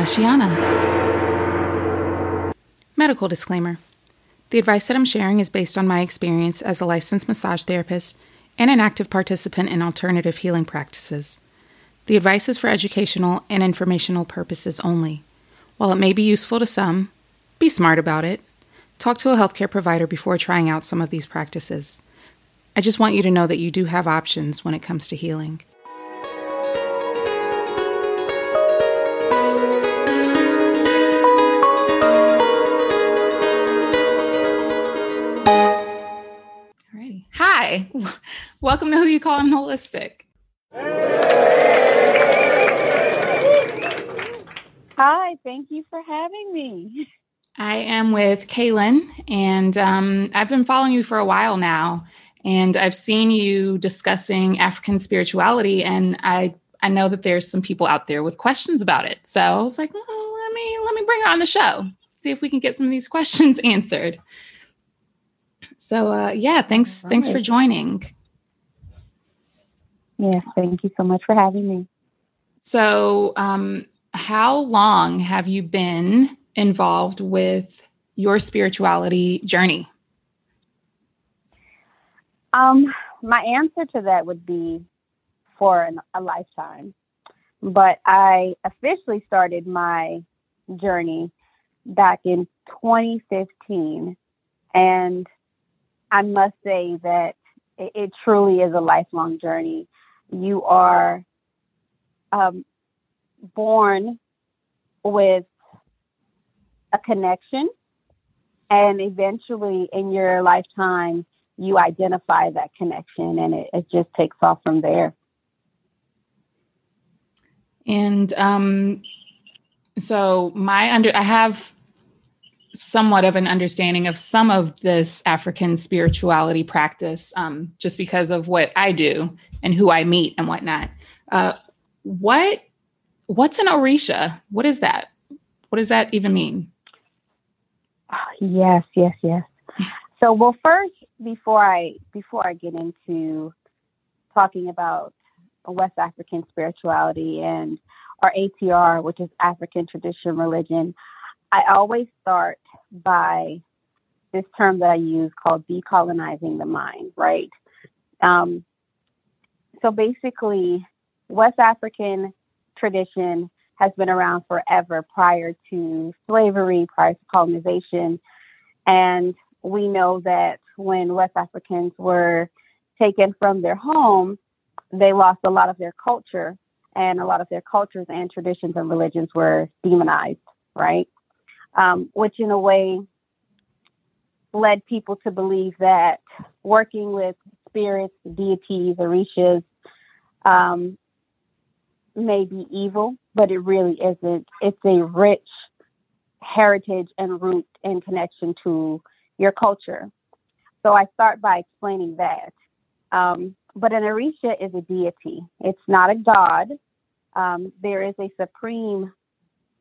Ashiana. Medical disclaimer The advice that I'm sharing is based on my experience as a licensed massage therapist and an active participant in alternative healing practices. The advice is for educational and informational purposes only. While it may be useful to some, be smart about it. Talk to a healthcare provider before trying out some of these practices. I just want you to know that you do have options when it comes to healing. Hi. Welcome to Who You Call Him Holistic. Hi, thank you for having me. I am with Kaylin, and um, I've been following you for a while now, and I've seen you discussing African spirituality, and I I know that there's some people out there with questions about it. So I was like, well, let me let me bring her on the show, see if we can get some of these questions answered. So uh, yeah, thanks right. thanks for joining. Yes, thank you so much for having me. So, um, how long have you been involved with your spirituality journey? Um, my answer to that would be for an, a lifetime. But I officially started my journey back in 2015. And I must say that it, it truly is a lifelong journey. You are um, born with a connection, and eventually in your lifetime, you identify that connection, and it, it just takes off from there. And um, so, my under, I have somewhat of an understanding of some of this African spirituality practice, um, just because of what I do and who I meet and whatnot. Uh, what what's an orisha? What is that? What does that even mean? Yes, yes, yes. So, well, first, before I before I get into talking about West African spirituality and our ATR, which is African tradition religion, I always start by this term that I use called decolonizing the mind, right? Um, so basically, West African tradition has been around forever prior to slavery, prior to colonization. And we know that when West Africans were taken from their home, they lost a lot of their culture, and a lot of their cultures and traditions and religions were demonized, right? Um, which in a way led people to believe that working with spirits, deities, orishas um, may be evil, but it really isn't. It's a rich heritage and root and connection to your culture. So I start by explaining that. Um, but an Orisha is a deity. It's not a god. Um, there is a supreme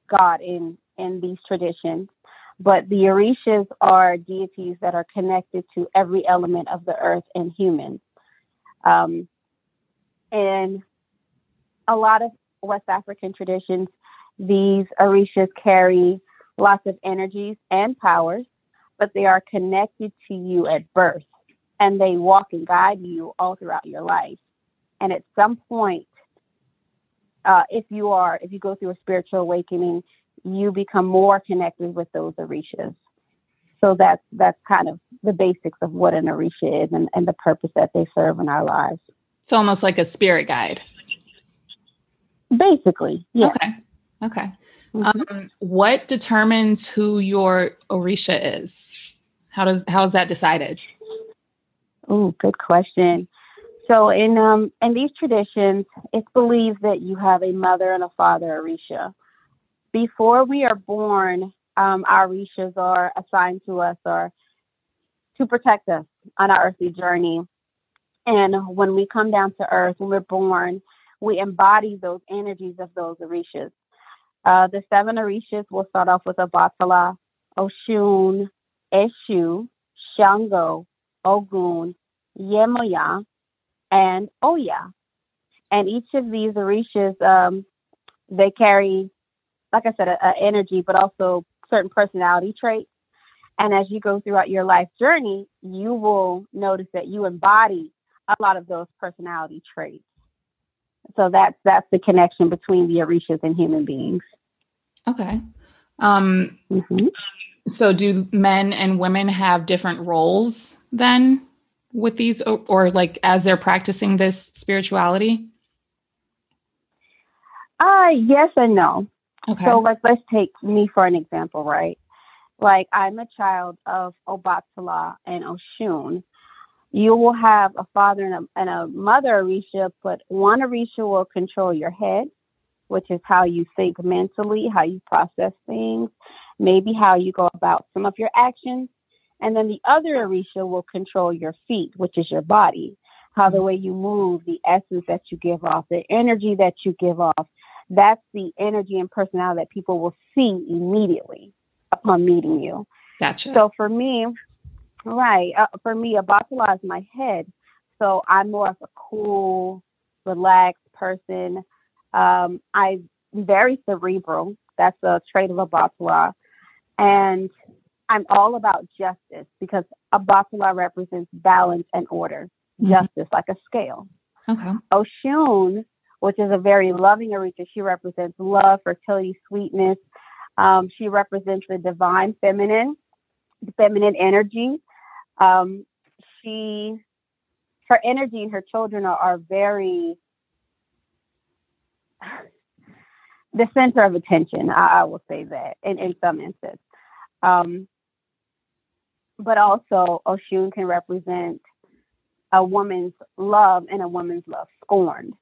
God in in these traditions. But the Orishas are deities that are connected to every element of the earth and humans. Um, and a lot of West African traditions, these Orishas carry lots of energies and powers, but they are connected to you at birth and they walk and guide you all throughout your life. And at some point, uh, if you are, if you go through a spiritual awakening, you become more connected with those orishas. So that's that's kind of the basics of what an orisha is and, and the purpose that they serve in our lives. It's almost like a spirit guide. Basically, yeah. Okay. Okay. Mm-hmm. Um, what determines who your orisha is? How does how is that decided? Oh, good question. So in um in these traditions, it's believed that you have a mother and a father orisha before we are born, um, our rishas are assigned to us or to protect us on our earthly journey. And when we come down to earth, when we're born, we embody those energies of those orishas. Uh, the seven orishas will start off with Obatala, Oshun, Eshu, Shango, Ogun, Yemaya, and Oya. And each of these orishas, um, they carry like I said, a, a energy, but also certain personality traits. And as you go throughout your life journey, you will notice that you embody a lot of those personality traits. So that's that's the connection between the Orishas and human beings. Okay. Um, mm-hmm. So do men and women have different roles then with these, or, or like as they're practicing this spirituality? Uh, yes and no. Okay. So like let's take me for an example, right? Like I'm a child of Obatala and Oshun. You will have a father and a, and a mother Orisha, but one Orisha will control your head, which is how you think mentally, how you process things, maybe how you go about some of your actions. And then the other Orisha will control your feet, which is your body, how the mm-hmm. way you move, the essence that you give off, the energy that you give off. That's the energy and personality that people will see immediately upon meeting you. Gotcha. So for me, right, uh, for me, a Obatala is my head. So I'm more of a cool, relaxed person. Um, I'm very cerebral. That's a trait of a Obatala. And I'm all about justice because a Obatala represents balance and order, mm-hmm. justice like a scale. Okay. Oshun, which is a very loving Orisha, she represents love, fertility, sweetness, um, she represents the divine feminine, feminine energy. Um, she, her energy and her children are, are very the center of attention. I, I, will say that in, in some instances. Um, but also, Oshun can represent a woman's love and a woman's love scorned.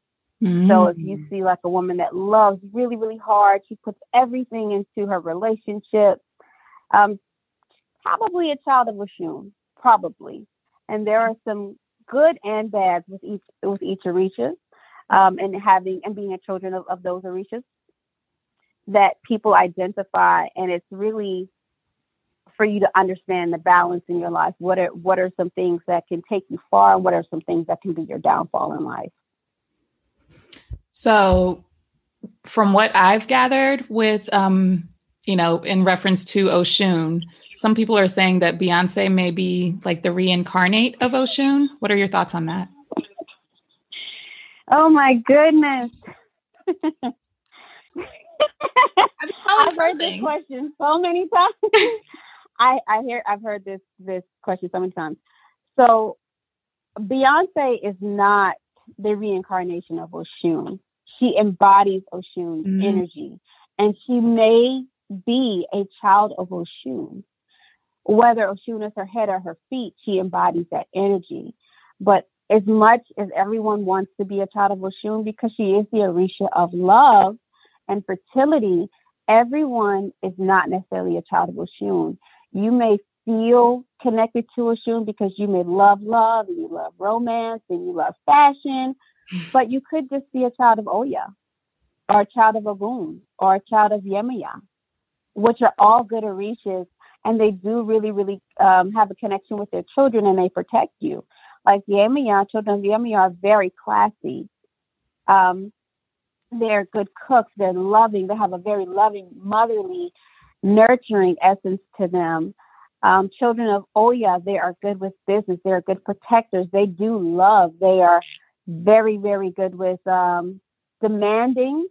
Mm-hmm. So if you mm. see like a woman that loves really, really hard, she puts everything into her relationship, um, probably a child of Oshun, probably. And there are some good and bad with each with each Orisha, um, and having and being a children of, of those Orishas that people identify, and it's really for you to understand the balance in your life. What are what are some things that can take you far, and what are some things that can be your downfall in life? So, from what I've gathered, with um, you know, in reference to Oshun, some people are saying that Beyonce may be like the reincarnate of Oshun. What are your thoughts on that? Oh my goodness. I've heard this question so many times. I, I hear I've heard this this question so many times. So Beyonce is not the reincarnation of Oshun she embodies Oshun's mm-hmm. energy, and she may be a child of Oshun. Whether Oshun is her head or her feet, she embodies that energy. But as much as everyone wants to be a child of Oshun because she is the Orisha of love and fertility, everyone is not necessarily a child of Oshun. You may feel connected to Oshun because you may love love and you love romance and you love fashion but you could just be a child of Oya or a child of Ogun or a child of Yemaya, which are all good Orishas and they do really, really um, have a connection with their children and they protect you. Like Yemaya, children of Yemaya are very classy. Um, they're good cooks. They're loving. They have a very loving, motherly, nurturing essence to them. Um, children of Oya, they are good with business. They're good protectors. They do love. They are very, very good with um, demanding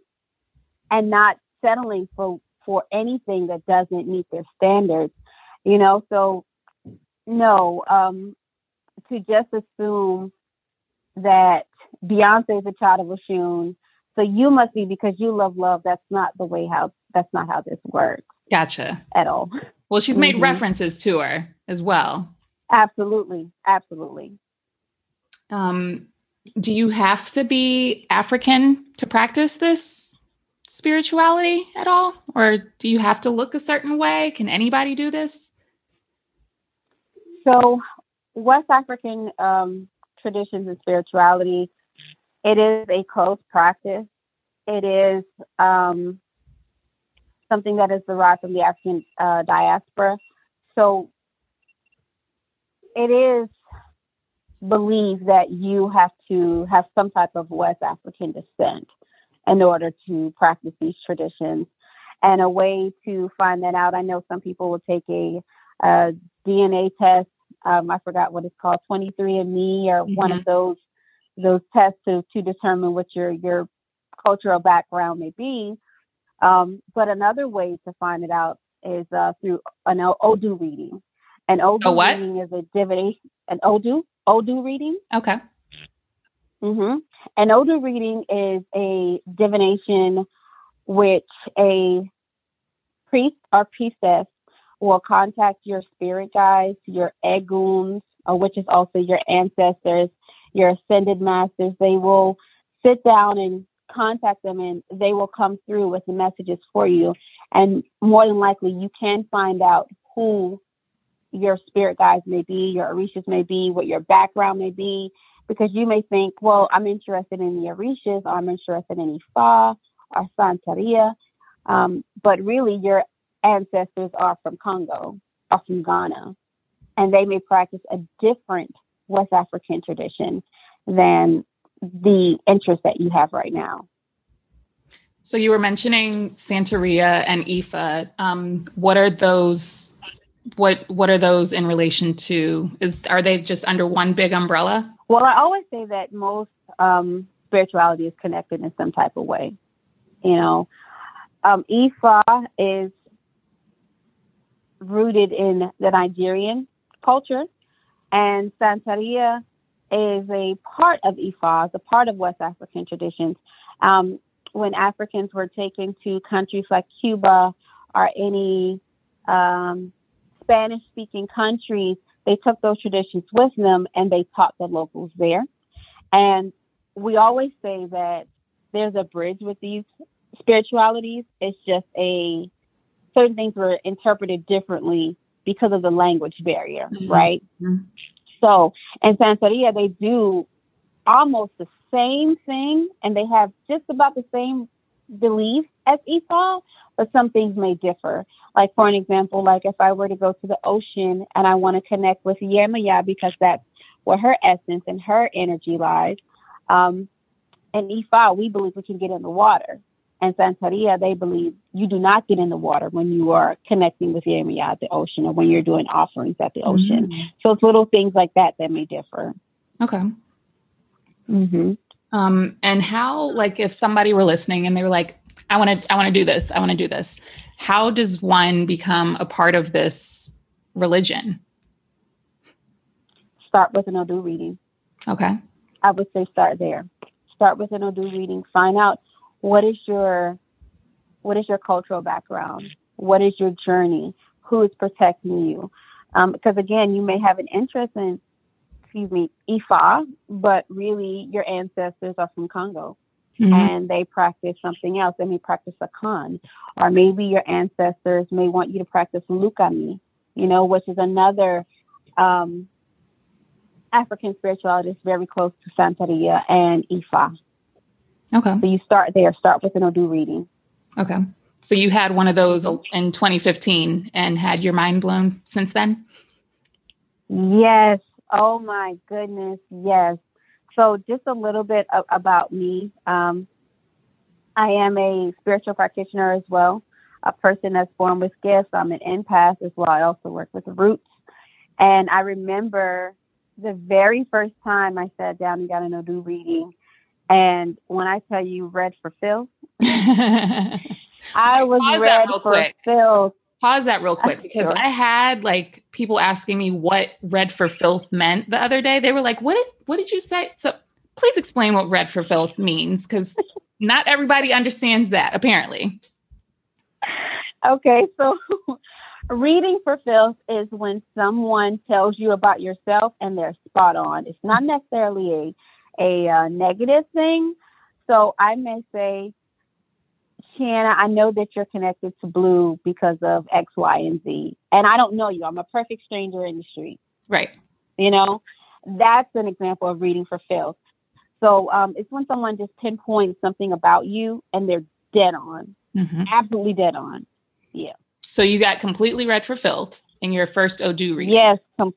and not settling for for anything that doesn't meet their standards. You know, so no, um, to just assume that Beyonce is a child of Oshun, so you must be because you love love. That's not the way how that's not how this works. Gotcha. At all. Well, she's made mm-hmm. references to her as well. Absolutely, absolutely. Um, do you have to be African to practice this spirituality at all? Or do you have to look a certain way? Can anybody do this? So, West African um, traditions and spirituality, it is a close practice. It is um, something that is derived from the African uh, diaspora. So, it is believe that you have to have some type of West African descent in order to practice these traditions. And a way to find that out, I know some people will take a, a DNA test. Um, I forgot what it's called, 23andMe or mm-hmm. one of mm-hmm. those those tests to, to determine what your your cultural background may be. Um, but another way to find it out is uh, through an Odu reading. An Odu reading is a divination. An Odu Odu reading. Okay. Mm-hmm. An Odu reading is a divination which a priest or priestess will contact your spirit guides, your eguns, which is also your ancestors, your ascended masters. They will sit down and contact them and they will come through with the messages for you. And more than likely, you can find out who your spirit guides may be, your orishas may be, what your background may be, because you may think, well, I'm interested in the orishas, or I'm interested in Ifa or Santeria, um, but really your ancestors are from Congo or from Ghana, and they may practice a different West African tradition than the interest that you have right now. So you were mentioning Santeria and Ifa. Um, what are those? What what are those in relation to? Is are they just under one big umbrella? Well, I always say that most um, spirituality is connected in some type of way. You know, um, Ifa is rooted in the Nigerian culture, and Santeria is a part of Ifa, a part of West African traditions. Um, when Africans were taken to countries like Cuba or any um, Spanish speaking countries, they took those traditions with them and they taught the locals there. And we always say that there's a bridge with these spiritualities. It's just a certain things were interpreted differently because of the language barrier, mm-hmm. right? Mm-hmm. So in Santeria, they do almost the same thing and they have just about the same beliefs as Ifa, but some things may differ. Like for an example, like if I were to go to the ocean and I want to connect with Yemaya because that's where her essence and her energy lies. Um, and Ifa, we believe we can get in the water. And Santeria, they believe you do not get in the water when you are connecting with Yemaya at the ocean or when you're doing offerings at the ocean. Mm-hmm. So it's little things like that that may differ. Okay. Mm-hmm. Um, and how, like, if somebody were listening and they were like, I want to, I want to do this, I want to do this. How does one become a part of this religion? Start with an Odu reading. Okay. I would say start there. Start with an Odu reading. Find out what is your, what is your cultural background? What is your journey? Who is protecting you? Um, because again, you may have an interest in excuse me, Ifa, but really your ancestors are from Congo. Mm-hmm. And they practice something else. They may practice Akan, or maybe your ancestors may want you to practice Lukumi, you know, which is another um, African spirituality that's very close to Santeria and Ifa. Okay. So you start there, start with an Odu reading. Okay. So you had one of those in 2015 and had your mind blown since then? Yes, Oh my goodness, yes. So just a little bit of, about me. Um, I am a spiritual practitioner as well, a person that's born with gifts. I'm an empath as well. I also work with roots. And I remember the very first time I sat down and got an Odu reading. And when I tell you read for filth, I was read for quick. Phil pause that real quick because sure. I had like people asking me what read for filth meant the other day. They were like, "What did what did you say?" So please explain what read for filth means because not everybody understands that apparently. Okay, so reading for filth is when someone tells you about yourself and they're spot on. It's not necessarily a a uh, negative thing. So I may say, Sheanah, I know that you're connected to Blue because of X, Y, and Z. And I don't know you. I'm a perfect stranger in the street. Right. You know, that's an example of reading for filth. So um, it's when someone just pinpoints something about you and they're dead on, mm-hmm. absolutely dead on. Yeah. So you got completely read for filth in your first Odu reading. Yes, com-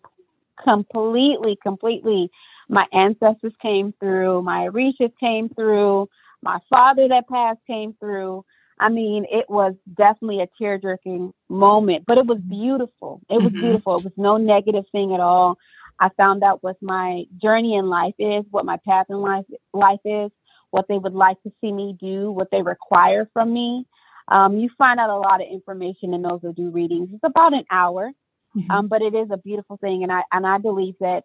completely, completely. My ancestors came through. My Orishas came through. My father that passed came through. I mean, it was definitely a tear jerking moment, but it was beautiful. It was mm-hmm. beautiful. It was no negative thing at all. I found out what my journey in life is, what my path in life life is, what they would like to see me do, what they require from me. Um, you find out a lot of information in those do readings. It's about an hour, mm-hmm. um, but it is a beautiful thing, and I and I believe that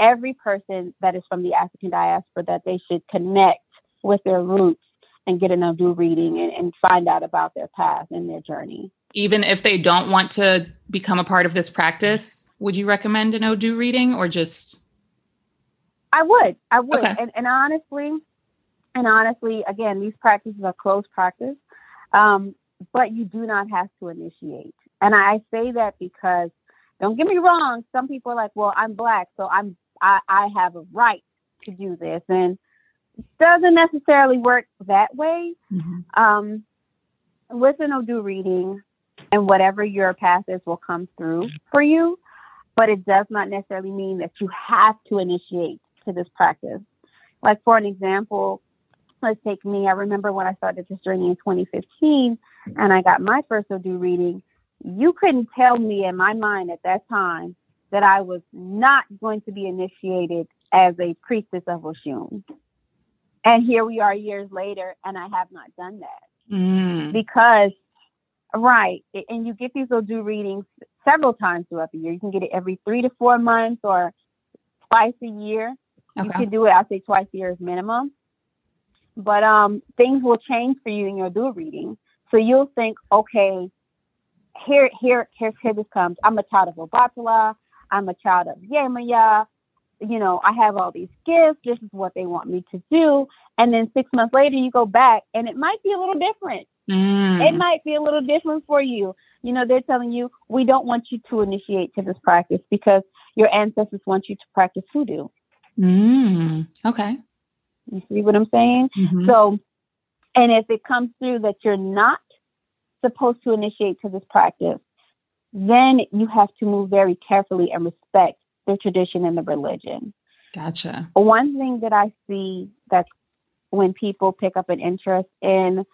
every person that is from the African diaspora that they should connect with their roots and get an Odu reading and, and find out about their path and their journey. Even if they don't want to become a part of this practice, would you recommend an Odu reading or just? I would. I would. Okay. And, and honestly, and honestly, again, these practices are closed practice, um, but you do not have to initiate. And I say that because, don't get me wrong, some people are like, well, I'm black, so I'm I, I have a right to do this, and doesn't necessarily work that way. Mm-hmm. Um, with an Odu reading, and whatever your path is will come through for you, but it does not necessarily mean that you have to initiate to this practice. Like for an example, let's take me. I remember when I started this journey in 2015, and I got my first Odu reading. You couldn't tell me in my mind at that time that I was not going to be initiated as a priestess of Oshun. And here we are years later, and I have not done that. Mm. Because, right, and you get these little do readings several times throughout the year. You can get it every three to four months or twice a year. Okay. You can do it, I'll say twice a year is minimum. But um, things will change for you in your Odu reading. So you'll think, okay, here, here, here, here this comes. I'm a child of Obatala. I'm a child of Yemaya you know, I have all these gifts. This is what they want me to do. And then six months later, you go back and it might be a little different. Mm. It might be a little different for you. You know, they're telling you, we don't want you to initiate to this practice because your ancestors want you to practice hoodoo. Mm. Okay. You see what I'm saying? Mm-hmm. So, and if it comes through that you're not supposed to initiate to this practice, then you have to move very carefully and respect the tradition and the religion. Gotcha. One thing that I see that's when people pick up an interest in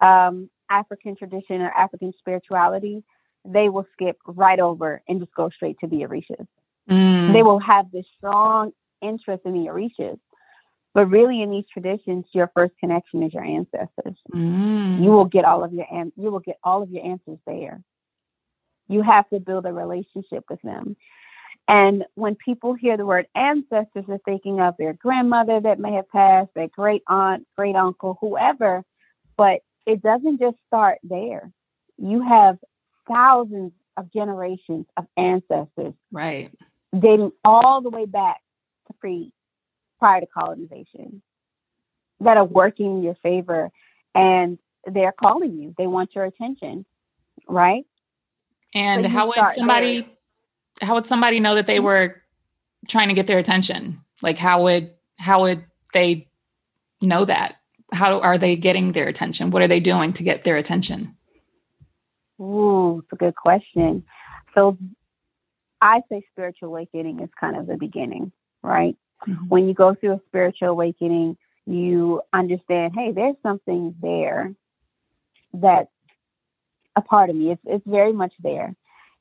um, African tradition or African spirituality, they will skip right over and just go straight to the Orishas. Mm. They will have this strong interest in the Orishas. But really, in these traditions, your first connection is your ancestors. Mm. You will get all of your you will get all of your answers there. You have to build a relationship with them. And when people hear the word ancestors, they're thinking of their grandmother that may have passed, their great aunt, great uncle, whoever. But it doesn't just start there. You have thousands of generations of ancestors. Right. Dating all the way back to pre prior to colonization that are working in your favor and they're calling you. They want your attention. Right. And so how would somebody there how would somebody know that they were trying to get their attention? Like how would how would they know that? How are they getting their attention? What are they doing to get their attention? Ooh, it's a good question. So I say spiritual awakening is kind of the beginning, right? Mm-hmm. When you go through a spiritual awakening, you understand, hey, there's something there that's a part of me. It's it's very much there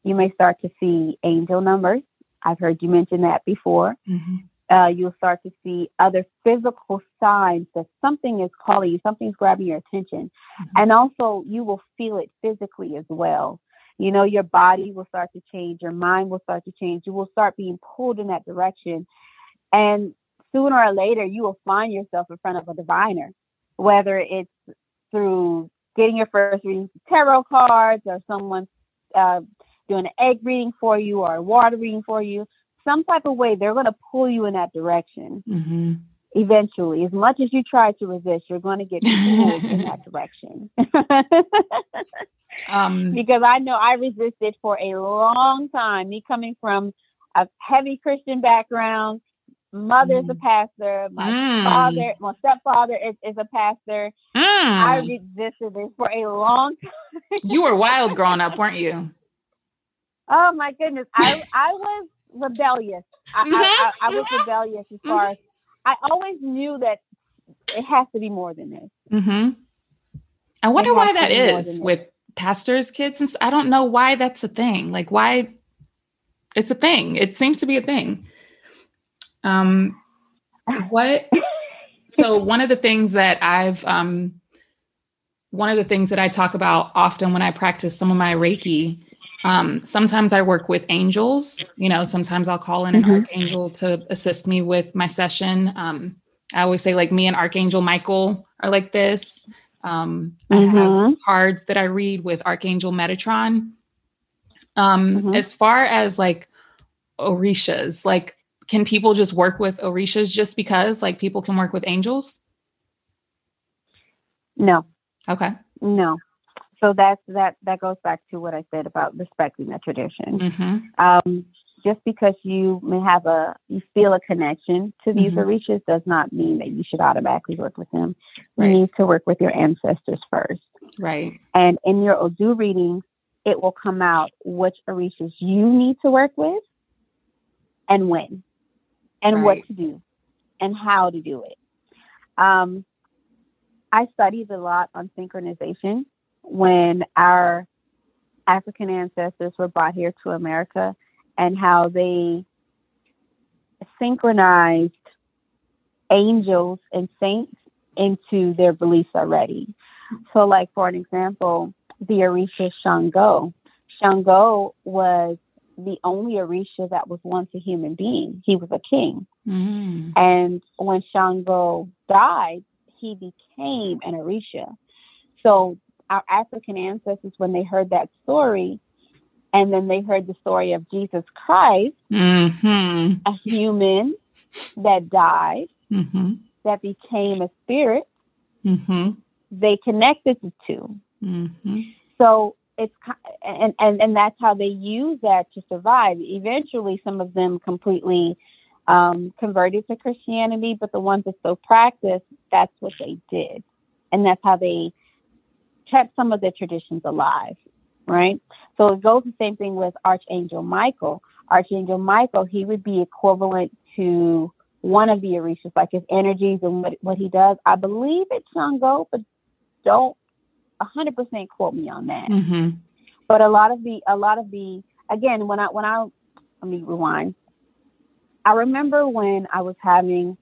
you may start to see angel numbers. I've heard you mention that before. Mm-hmm. Uh, you'll start to see other physical signs that something is calling you, something's grabbing your attention. Mm-hmm. And also, you will feel it physically as well. You know, your body will start to change, your mind will start to change, you will start being pulled in that direction. And sooner or later, you will find yourself in front of a diviner, whether it's through getting your first reading tarot cards or someone uh, doing an egg reading for you or a water reading for you, some type of way, they're going to pull you in that direction. Mm-hmm. Eventually, as much as you try to resist, you're going to get pulled in that direction. um, because I know I resisted for a long time. Me coming from a heavy Christian background, mother's mm. a pastor, my mm. father, my stepfather is, is a pastor. Mm. I resisted this for a long time. you were wild growing up, weren't you? Oh my goodness, I I was rebellious. I, mm-hmm. I, I, I, was mm-hmm. rebellious as far mm-hmm. as I always knew that it has to be more than this. Mm-hmm. I wonder why that is with pastors' kids. And I don't know why that's a thing. Like why it's a thing. It seems to be a thing. Um, what? so one of the things that I've um, one of the things that I talk about often when I practice some of my Reiki. Um, sometimes I work with angels. You know, sometimes I'll call in an mm-hmm. archangel to assist me with my session. Um, I always say like me and Archangel Michael are like this. Um, mm-hmm. I have mm-hmm. cards that I read with Archangel Metatron. Um, mm-hmm. As far as like Orishas, like can people just work with Orishas just because like people can work with angels? No. Okay. No. So that's that that goes back to what I said about respecting the tradition. Mm-hmm. Um, just because you may have a you feel a connection to these mm-hmm. orishas does not mean that you should automatically work with them. Right. You need to work with your ancestors first. Right. And in your Odu readings, it will come out which orishas you need to work with and when and right. what to do and how to do it. Um, I studied a lot on synchronization when our African ancestors were brought here to America and how they synchronized angels and saints into their beliefs already. So, like for an example, the Orisha Shango. Shango was the only Orisha that was once a human being. He was a king. Mm-hmm. And when Shango died, he became an Orisha. So our African ancestors, when they heard that story, and then they heard the story of Jesus Christ, mm-hmm. a human that died, mm-hmm. that became a spirit, mm-hmm. they connected the 2 mm-hmm. So it's and, and and that's how they use that to survive. Eventually, some of them completely um, converted to Christianity, but the ones that still practice, that's what they did, and that's how they kept some of their traditions alive. Right. So it goes the same thing with Archangel Michael. Archangel Michael, he would be equivalent to one of the Orishas, like his energies and what, what he does. I believe it's Shango, but don't 100% quote me on that. Mm-hmm. But a lot of the, a lot of the, again, when I, when I, let me rewind. I remember when I was having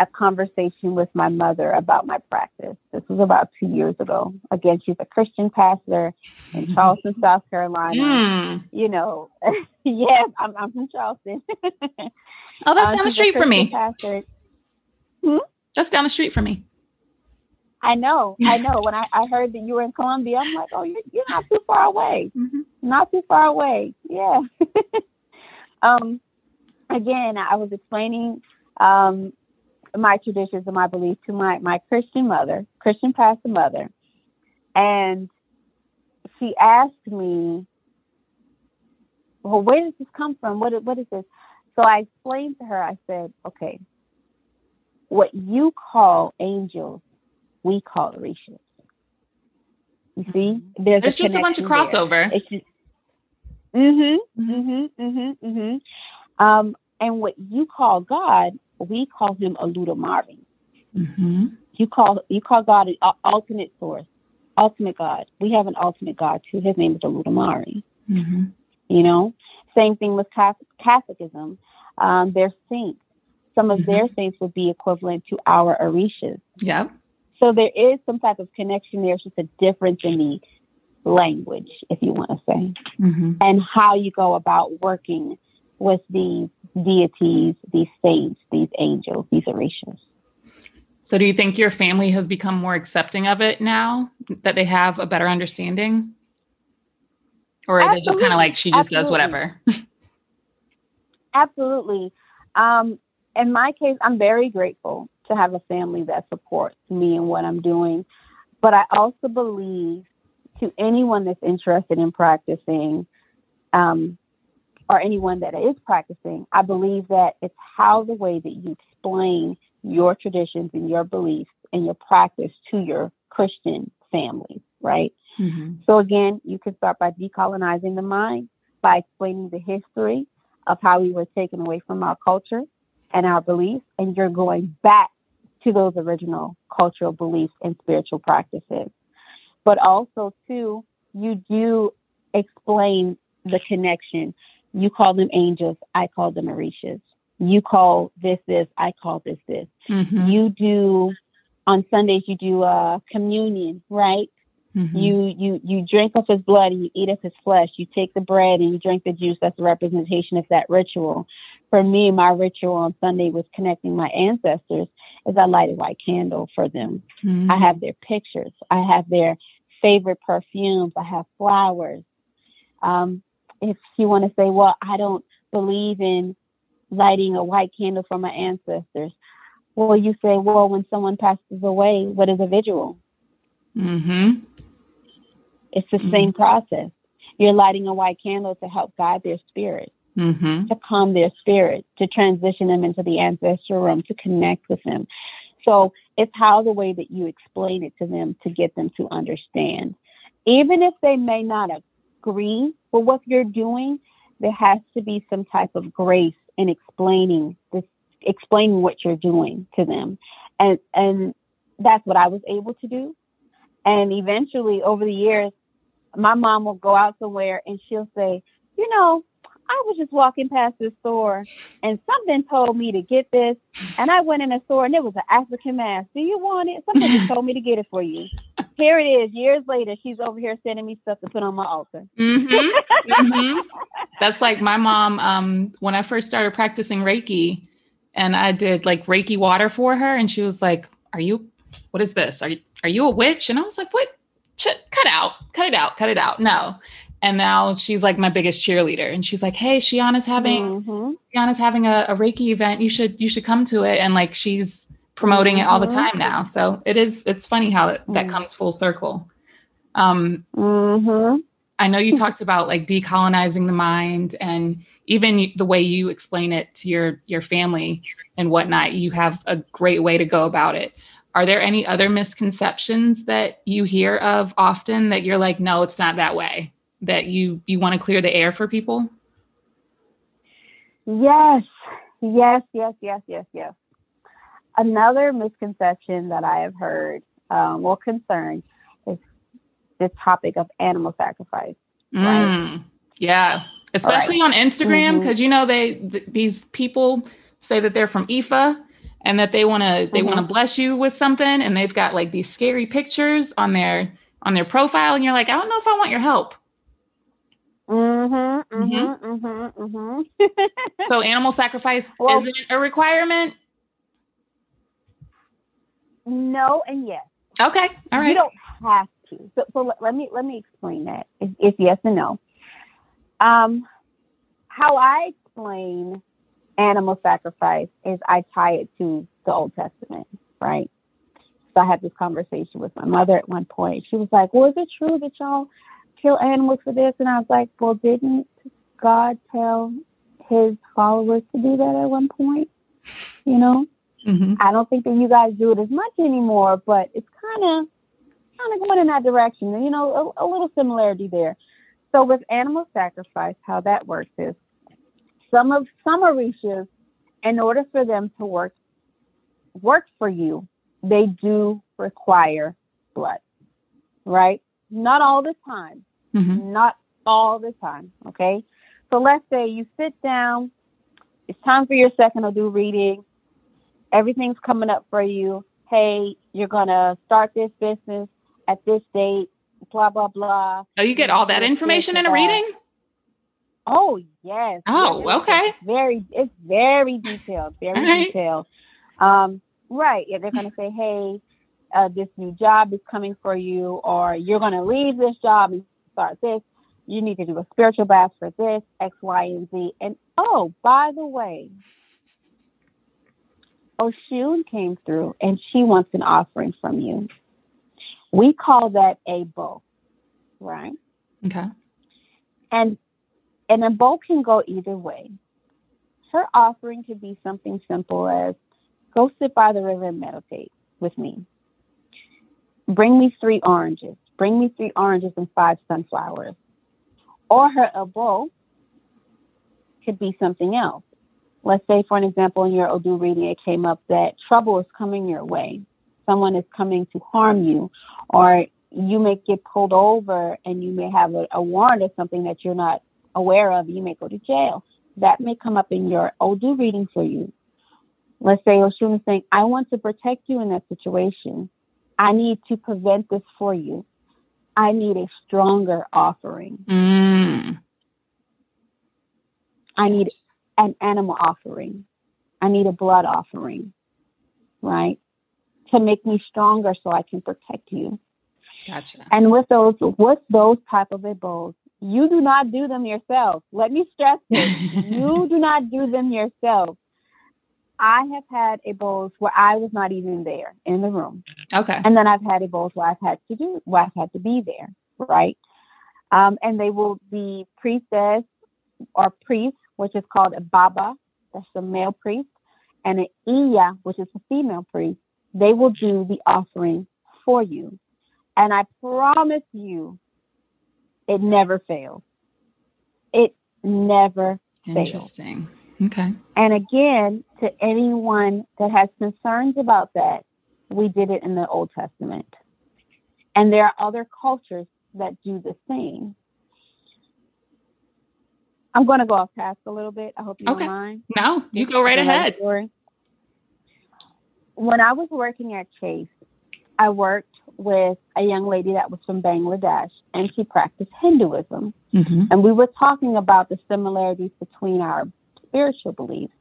a conversation with my mother about my practice. This was about two years ago. Again, she's a Christian pastor in Charleston, South Carolina. Mm. You know, yes, I'm, I'm from Charleston. oh, that's uh, down the street from me. Pastor. Hmm? That's down the street from me. I know, I know. When I, I heard that you were in Columbia, I'm like, oh, you're, you're not too far away. Mm-hmm. Not too far away. Yeah. um, again, I was explaining um, my traditions and my beliefs to my, my Christian mother, Christian pastor mother. And she asked me, well, where does this come from? What, what is this? So I explained to her, I said, okay, what you call angels we call Orishas. You see, mm-hmm. there's, there's just a bunch of crossover. Just, mm-hmm, mm-hmm, mm-hmm, mm-hmm. Um, and what you call God, we call him Olodumare. Mm-hmm. You call you call God an ultimate source, ultimate God. We have an ultimate God too. His name is Olodumare. Mm-hmm. You know, same thing with Catholicism. Um, their saints. Some of mm-hmm. their saints would be equivalent to our Orishas. Yeah. So there is some type of connection there. It's just a difference in the language, if you want to say, mm-hmm. and how you go about working with these deities, these saints, these angels, these orishas. So, do you think your family has become more accepting of it now that they have a better understanding? Or are they just kind of like, she just Absolutely. does whatever? Absolutely. Um, in my case, I'm very grateful to have a family that supports me and what I'm doing. But I also believe to anyone that's interested in practicing, um, or anyone that is practicing, I believe that it's how the way that you explain your traditions and your beliefs and your practice to your Christian family, right? Mm-hmm. So again, you can start by decolonizing the mind by explaining the history of how we were taken away from our culture and our beliefs, and you're going back to those original cultural beliefs and spiritual practices. but also too, you do explain the connection. You call them angels, I call them Orishas. You call this this, I call this this. Mm-hmm. You do on Sundays you do a uh, communion, right? Mm-hmm. You you you drink of his blood and you eat of his flesh. You take the bread and you drink the juice. That's a representation of that ritual. For me, my ritual on Sunday was connecting my ancestors as I light a white candle for them. Mm-hmm. I have their pictures. I have their favorite perfumes. I have flowers. Um, if you want to say, well, I don't believe in lighting a white candle for my ancestors. Well, you say, well, when someone passes away, what is a vigil? Mm-hmm. It's the mm-hmm. same process. You're lighting a white candle to help guide their spirit, mm-hmm. to calm their spirit, to transition them into the ancestral realm, to connect with them. So it's how the way that you explain it to them to get them to understand. Even if they may not agree with what you're doing, there has to be some type of grace in explaining this, explaining what you're doing to them. And, and that's what I was able to do. And eventually over the years, my mom will go out somewhere and she'll say, you know, I was just walking past this store and something told me to get this. And I went in the store and it was an African mask. Do you want it? Something just told me to get it for you. Here it is. Years later, she's over here sending me stuff to put on my altar. Mm-hmm. Mm-hmm. That's like my mom, um, when I first started practicing Reiki and I did like Reiki water for her. And she was like, are you, what is this? Are you, are you a witch? And I was like, what? cut out, cut it out, cut it out. No. And now she's like my biggest cheerleader. And she's like, Hey, Sheanah's having mm-hmm. Sheanah's having a, a, Reiki event. You should you should come to it. And like she's promoting mm-hmm. it all the mm-hmm. time now. So it is it's funny how that, that mm-hmm. comes full circle. Um mm-hmm. I know you talked about like decolonizing the mind and even the way you explain it to your your family and whatnot. You have a great way to go about it. Are there any other misconceptions that you hear of often that you're like, no, it's not that way? That you you want to clear the air for people? Yes, yes, yes, yes, yes, yes. Another misconception that I have heard, um, well, concern, is this topic of animal sacrifice. Right? Mm, yeah, especially right. on Instagram because mm-hmm. you know they th- these people say that they're from Ifa and that they want to they mm-hmm. want to bless you with something and they've got like these scary pictures on their on their profile and you're like i don't know if i want your help mm-hmm, mm-hmm, mm-hmm, mm-hmm. so animal sacrifice well, isn't a requirement no and yes okay all right you don't have to so, so let, let me let me explain that it's, it's yes and no um how i explain animal sacrifice is I tie it to the Old Testament, right? So I had this conversation with my mother at one point. She was like, "Well, is it true that y'all kill animals for this?" And I was like, "Well, didn't God tell His followers to do that at one point? You know, mm-hmm. I don't think that you guys do it as much anymore, but it's kind of kind of going in that direction. You know, a, a little similarity there." So with animal sacrifice, how that works is some of some Orishas, in order for them to work work for you, they do require blood, right? Not all the time. Mm-hmm. Not all the time. Okay. So let's say you sit down, it's time for your second Odu reading, everything's coming up for you. Hey, you're gonna start this business at this date, blah blah blah. Oh, you get all that information in a reading? Oh yes. Oh, yes, okay. It's very it's very detailed, very right. detailed. Um, right. Yeah, they're gonna say, Hey, uh, this new job is coming for you, or you're gonna leave this job and start this. You need to do a spiritual bath for this, X, Y, and Z. And oh, by the way, Oshun came through and she wants an offering from you. We call that a bow, right? Okay. And and a bowl can go either way. Her offering could be something simple as go sit by the river and meditate with me. Bring me three oranges. Bring me three oranges and five sunflowers. Or her ebo could be something else. Let's say, for an example, in your Odu reading, it came up that trouble is coming your way. Someone is coming to harm you, or you may get pulled over and you may have a, a warrant or something that you're not aware of. You may go to jail. That may come up in your Odu reading for you. Let's say Oshun is saying, I want to protect you in that situation. I need to prevent this for you. I need a stronger offering. Mm. I need an animal offering. I need a blood offering, right? To make me stronger so I can protect you. Gotcha. And with those, with those type of ebos, you do not do them yourself. Let me stress this: you do not do them yourself. I have had ebos where I was not even there in the room, Okay. and then I've had ebos where I've had to do, where I've had to be there, right? Um, and they will be priestess or priest, which is called a baba, that's a male priest, and an iya, which is a female priest. They will do the offering for you. And I promise you, it never fails. It never fails. Interesting. Okay. And again, to anyone that has concerns about that, we did it in the Old Testament. And there are other cultures that do the same. I'm going to go off task a little bit. I hope you Okay. don't mind. No, you go right ahead. story. When I was working at Chase, I worked with a young lady that was from Bangladesh and she practiced Hinduism. hmm And we were talking about the similarities between our spiritual beliefs.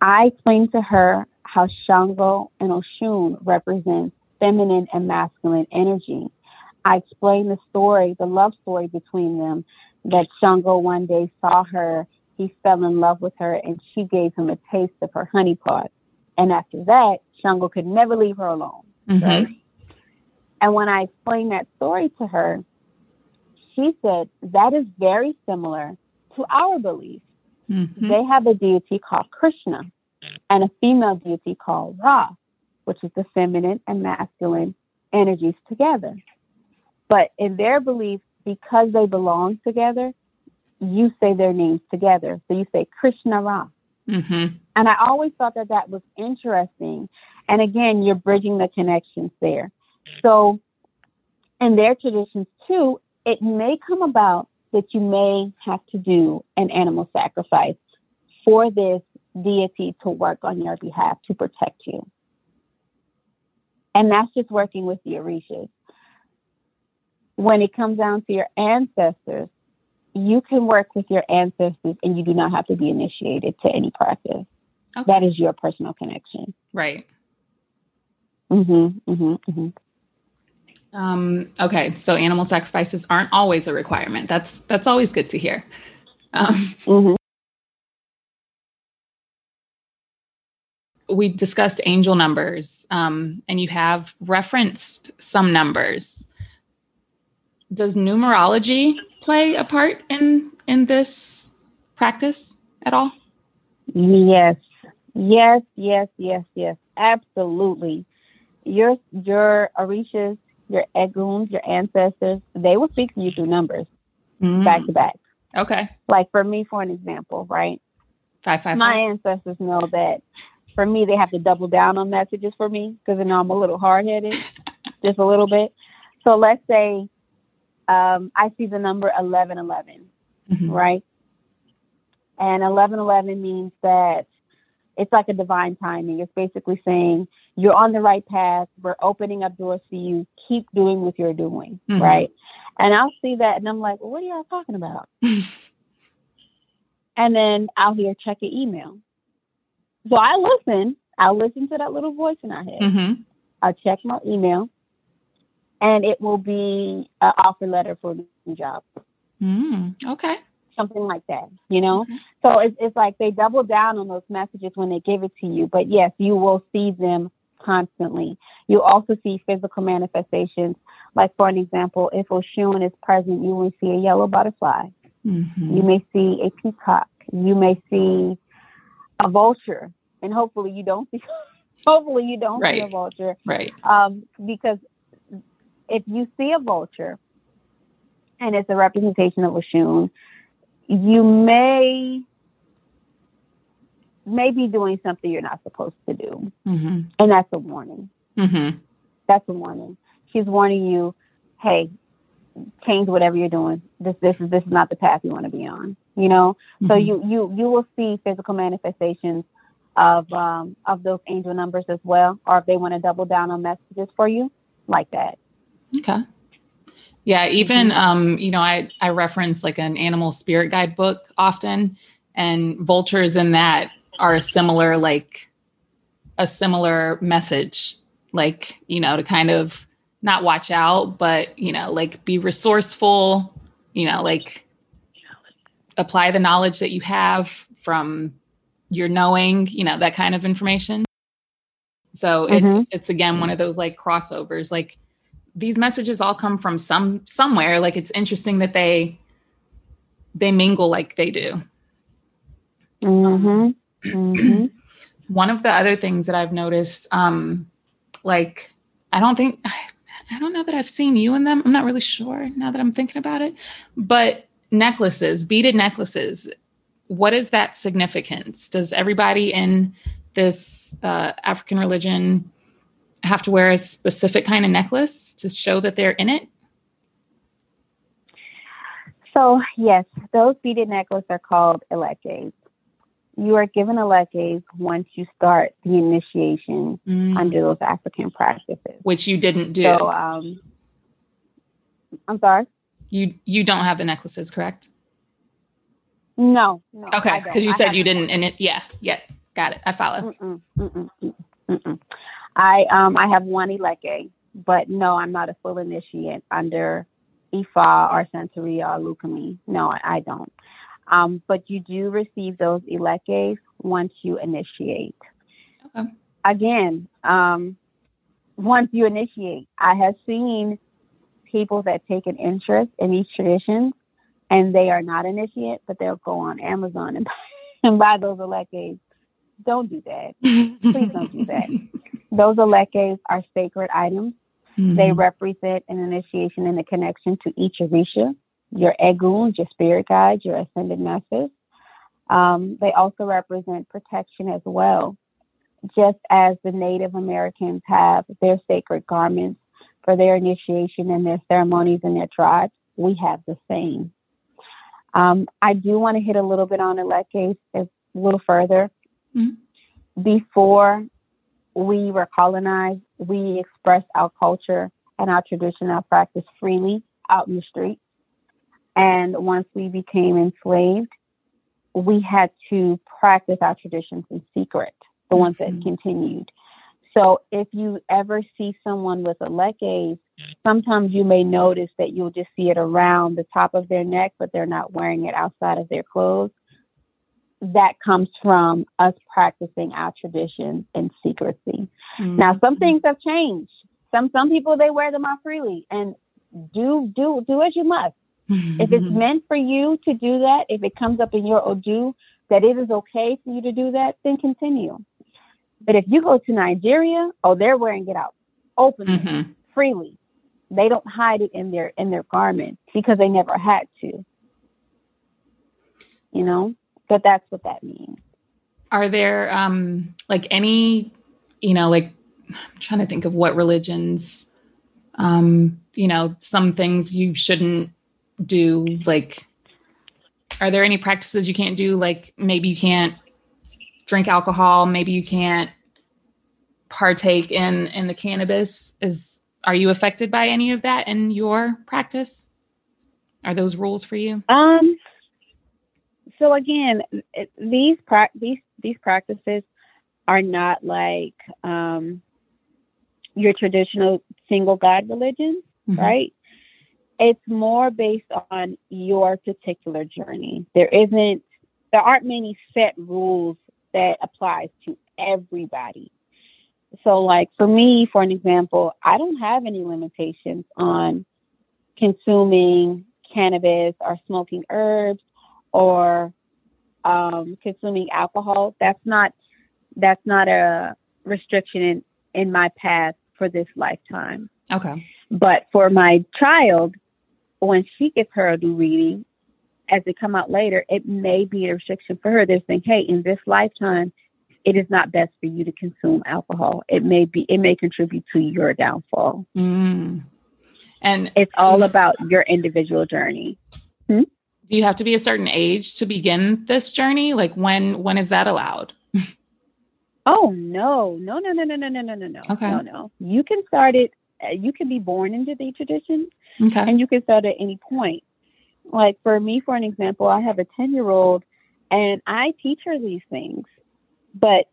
I explained to her how Shango and Oshun represent feminine and masculine energy. I explained the story, the love story between them, that Shango one day saw her, he fell in love with her, and she gave him a taste of her honey pot. And after that, Shango could never leave her alone hmm right? And when I explained that story to her, she said that is very similar to our belief. Hmm They have a deity called Krishna and a female deity called Ra, which is the feminine and masculine energies together. But in their belief, because they belong together, you say their names together. So you say Krishna Ra. hmm And I always thought that that was interesting. And again, you're bridging the connections there. So, in their traditions too, it may come about that you may have to do an animal sacrifice for this deity to work on your behalf to protect you. And that's just working with the Orishas. When it comes down to your ancestors, you can work with your ancestors and you do not have to be initiated to any practice. Okay. That is your personal connection. Right. Mm-hmm, mm-hmm, mm-hmm. Um, okay. So animal sacrifices aren't always a requirement. That's that's always good to hear. Um, Mm-hmm. we discussed angel numbers, um, and you have referenced some numbers. Does numerology play a part in in this practice at all? Yes, yes, yes, yes, yes, absolutely. Your your Orishas, your Eguns, your ancestors, they will speak to you through numbers Mm, back to back. Okay. Like for me, for an example, right? Five five My five. ancestors know that for me, they have to double down on messages for me because they know I'm a little hard headed, just a little bit. So let's say um, I see the number eleven eleven. Mhm. right? And 1111 means that it's like a divine timing. It's basically saying you're on the right path. We're opening up doors for you. Keep doing what you're doing, Mhm. right? And I'll see that and I'm like, well, what are y'all talking about? and then I'll hear check your email. So I listen. I'll listen to that little voice in our head. Mhm. I'll check my email and it will be an offer letter for a new job. Mm, okay. something like that, you know? Okay. So it's, it's like they double down on those messages when they give it to you. But yes, you will see them constantly. You also see physical manifestations. Like, for an example, if Oshun is present, you will see a yellow butterfly. Mhm. You may see a peacock. You may see a vulture. And hopefully you don't see, hopefully you don't see a vulture Right. um, because if you see a vulture and it's a representation of Oshun, you may may be doing something you're not supposed to do, hmm and that's a warning. hmm That's a warning. she's warning you, hey, change whatever you're doing. This this is this is not the path you want to be on. You know, mm-hmm. so you you you will see physical manifestations of um, of those angel numbers as well, or if they want to double down on messages for you, like that. Okay. Yeah, even mm-hmm. um, you know, I I reference like an animal spirit guide book often, and vultures in that are similar, like a similar message, like you know, to kind of not watch out, but you know, like be resourceful, you know, like apply the knowledge that you have from your knowing, you know, that kind of information. So mm-hmm. it, it's again one of those like crossovers. Like these messages all come from some somewhere. Like it's interesting that they they mingle like they do. Mm-hmm. Mm-hmm. one of the other things that I've noticed, um, like I don't think I don't know that I've seen you in them. I'm not really sure now that I'm thinking about it. But necklaces, beaded necklaces, what is that significance? Does everybody in this uh, African religion have to wear a specific kind of necklace to show that they're in it? So, yes, those beaded necklaces are called elekes. You are given a elekes once you start the initiation mm. under those African practices, which you didn't do. So, um, I'm sorry. You you don't have the necklaces, correct? No. no okay, because you said you didn't, and it. Yeah, yeah, got it. I follow. Mm-mm, mm-mm, mm-mm, I um I have one eleke, but no, I'm not a full initiate under Ifa or Santeria or Lukumi. No, I, I don't. Um, but you do receive those elekes once you initiate. Okay. Again, um, once you initiate, I have seen people that take an interest in these traditions and they are not initiate, but they'll go on Amazon and buy, and buy those elekes. Don't do that. Please don't do that. Those elekes are sacred items. Mm-hmm. They represent an initiation and a connection to each Orisha, your Eguns, your spirit guides, your ascended masters. Um, they also represent protection as well, just as the Native Americans have their sacred garments for their initiation and their ceremonies and their tribes. We have the same. Um, I do want to hit a little bit on elekes a little further. Mm-hmm. Before we were colonized, we expressed our culture and our tradition, our practice freely out in the street. And once we became enslaved, we had to practice our traditions in secret, the mm-hmm. ones that mm-hmm. continued. So if you ever see someone with a elekes, sometimes you may notice that you'll just see it around the top of their neck, but they're not wearing it outside of their clothes. That comes from us practicing our traditions in secrecy. Mm-hmm. Now, some things have changed. Some some people they wear them out freely, and do do do as you must. Mm-hmm. If it's meant for you to do that, if it comes up in your Odu that it is okay for you to do that, then continue. But if you go to Nigeria, oh, they're wearing it out openly, mm-hmm. freely. They don't hide it in their in their garment because they never had to. You know, but that's what that means. Are there um like any, you know, like I'm trying to think of what religions um, you know, some things you shouldn't do like are there any practices you can't do? Like maybe you can't drink alcohol. Maybe you can't partake in in the cannabis. Is are you affected by any of that in your practice? Are those rules for you? Um so again it, these pra- these these practices are not like um your traditional single god religion mm-hmm. right it's more based on your particular journey there isn't there aren't many set rules that applies to everybody. So, like for me, for an example, I don't have any limitations on consuming cannabis or smoking herbs or um, consuming alcohol. That's not that's not a restriction in, in my path for this lifetime. Okay. But for my child, when she gets her Odu reading, as they come out later, it may be a restriction for her. They're saying, hey, in this lifetime, it is not best for you to consume alcohol. It may be it may contribute to your downfall. Mm. And it's all about your individual journey. Hmm? Do you have to be a certain age to begin this journey? Like when when is that allowed? oh no, no, no, no, no, no, no, no, no, no. Okay. No, no. You can start it. Uh, you can be born into the tradition, okay. and you can start at any point. Like for me, for an example, I have a ten year old, and I teach her these things but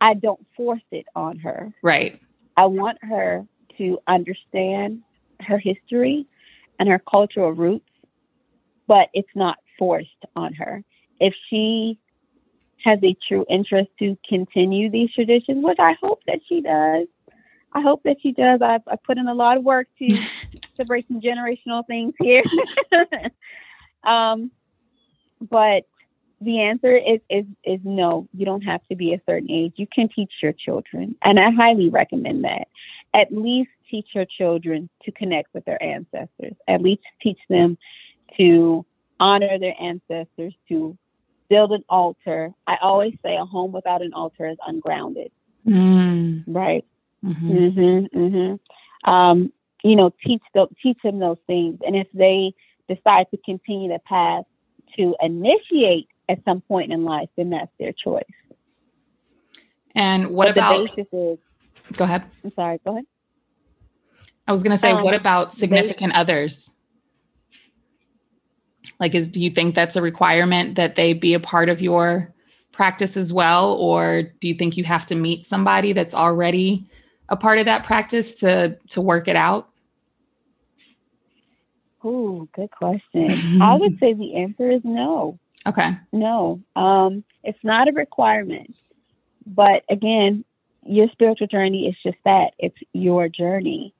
I don't force it on her. Right. I want her to understand her history and her cultural roots, but it's not forced on her. If she has a true interest to continue these traditions, which I hope that she does. I hope that she does. I've, I've put in a lot of work to to break some generational things here. um, but the answer is, is is no. You don't have to be a certain age. You can teach your children, and I highly recommend that. At least teach your children to connect with their ancestors. At least teach them to honor their ancestors, to build an altar. I always say a home without an altar is ungrounded. Mm. Right. Mm-hmm. Mm-hmm, mm-hmm. Um, you know, teach the, teach them those things, and if they decide to continue the path to initiate at some point in life, then that's their choice. And what but about? The basis is, go ahead. I'm sorry. Go ahead. I was going to say, um, what about significant others? Like, is do you think that's a requirement that they be a part of your practice as well, or do you think you have to meet somebody that's already a part of that practice to to work it out? Oh, good question. I would say the answer is no. Okay. No, um, it's not a requirement. But again, your spiritual journey is just that it's your journey.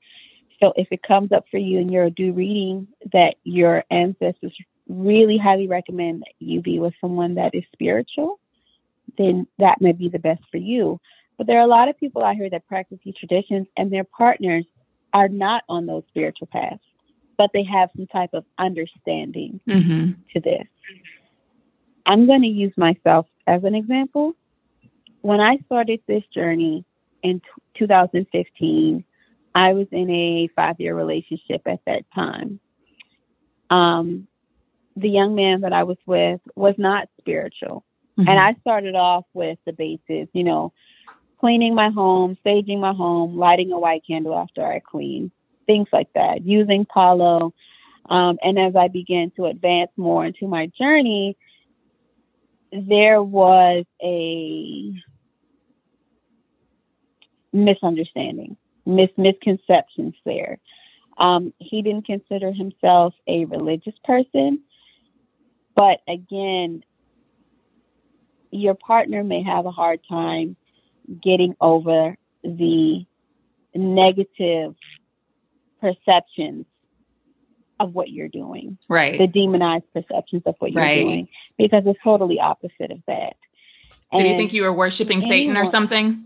So if it comes up for you and your Odu reading that your ancestors really highly recommend that you be with someone that is spiritual, then that may be the best for you. But there are a lot of people out here that practice these traditions and their partners are not on those spiritual paths, but they have some type of understanding mm-hmm. to this. I'm going to use myself as an example. When I started this journey in t- 2015, I was in a five year relationship at that time. Um, the young man that I was with was not spiritual. Mm-hmm. And I started off with the basis, you know, cleaning my home, saging my home, lighting a white candle after I clean, things like that, using Palo. Um, and as I began to advance more into my journey, there was a misunderstanding, mis- misconceptions there. Um, he didn't consider himself a religious person, but again, your partner may have a hard time getting over the negative perceptions of what you're doing. Right. The demonized perceptions of what you're right. doing because it's totally opposite of that. Did you think you were worshiping anyone, Satan or something?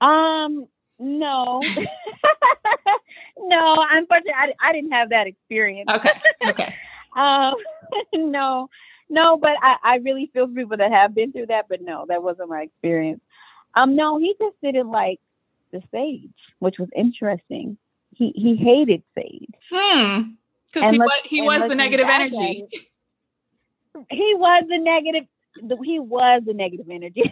Um, no. no, unfortunately, I, I didn't have that experience. Okay. Okay. um, no, no, but I, I really feel for people that have been through that, but no, that wasn't my experience. Um, no, he just didn't like the sage, which was interesting he he hated Sage. Hmm. Because he, was, he was the negative energy. he was the negative. He was the negative energy.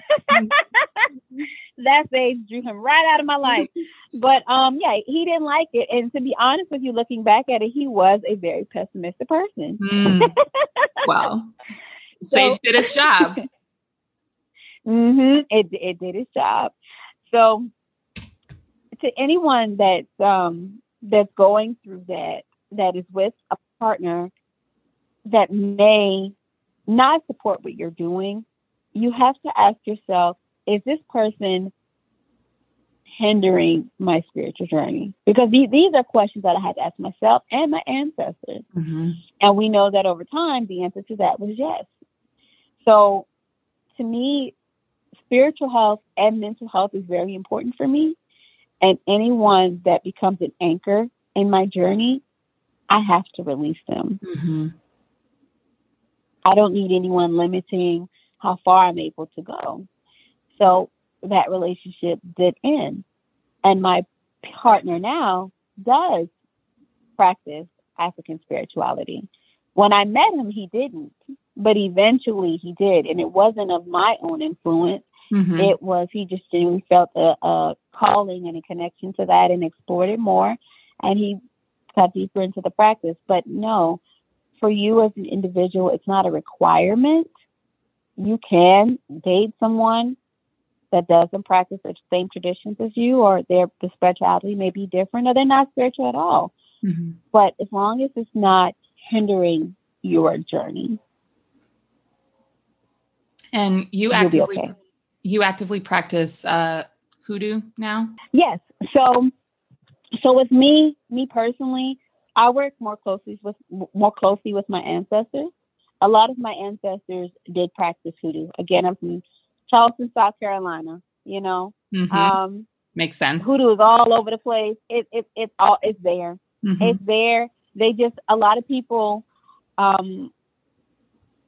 that Sage drew him right out of my life. But um, yeah, he didn't like it. And to be honest with you, looking back at it, he was a very pessimistic person. Mm. Well, Sage so, did its job. mm-hmm. It it did its job. So to anyone that's um, that's going through that, that is with a partner that may not support what you're doing, you have to ask yourself, is this person hindering my spiritual journey? Because these, these are questions that I had to ask myself and my ancestors. Mm-hmm. And we know that over time, the answer to that was yes. So to me, spiritual health and mental health is very important for me. And anyone that becomes an anchor in my journey, I have to release them. Mm-hmm. I don't need anyone limiting how far I'm able to go. So that relationship did end. And my partner now does practice African spirituality. When I met him, he didn't, but eventually he did. And it wasn't of my own influence. Mm-hmm. It was, he just genuinely felt a, a calling and a connection to that and explored it more. And he got deeper into the practice. But no, for you as an individual, it's not a requirement. You can date someone that doesn't practice the same traditions as you, or their the spirituality may be different, or they're not spiritual at all. Mm-hmm. But as long as it's not hindering your journey. And you actively okay. you actively practice uh, hoodoo now? Yes. So so with me, me personally, I work more closely with more closely with my ancestors. A lot of my ancestors did practice hoodoo. Again, I'm from Charleston, South Carolina. You know, mm-hmm. um, makes sense. Hoodoo is all over the place. It, it it's all it's there. Mm-hmm. It's there. They just a lot of people um,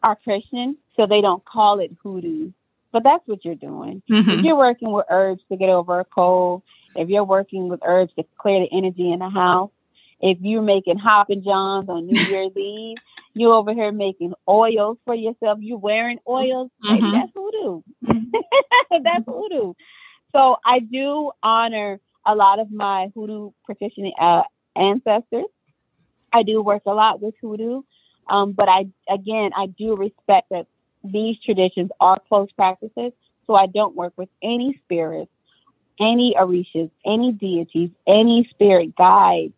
are Christian, so they don't call it hoodoo. But that's what you're doing. Mm-hmm. If you're working with herbs to get over a cold, if you're working with herbs to clear the energy in the house, if you're making hopping johns on New Year's Eve, you over here making oils for yourself. You wearing oils. Mm-hmm. that's hoodoo. Mm-hmm. that's hoodoo. So I do honor a lot of my hoodoo practitioner uh, ancestors. I do work a lot with hoodoo, um, but I again I do respect that these traditions are closed practices. So I don't work with any spirits, any orishas, any deities, any spirit guides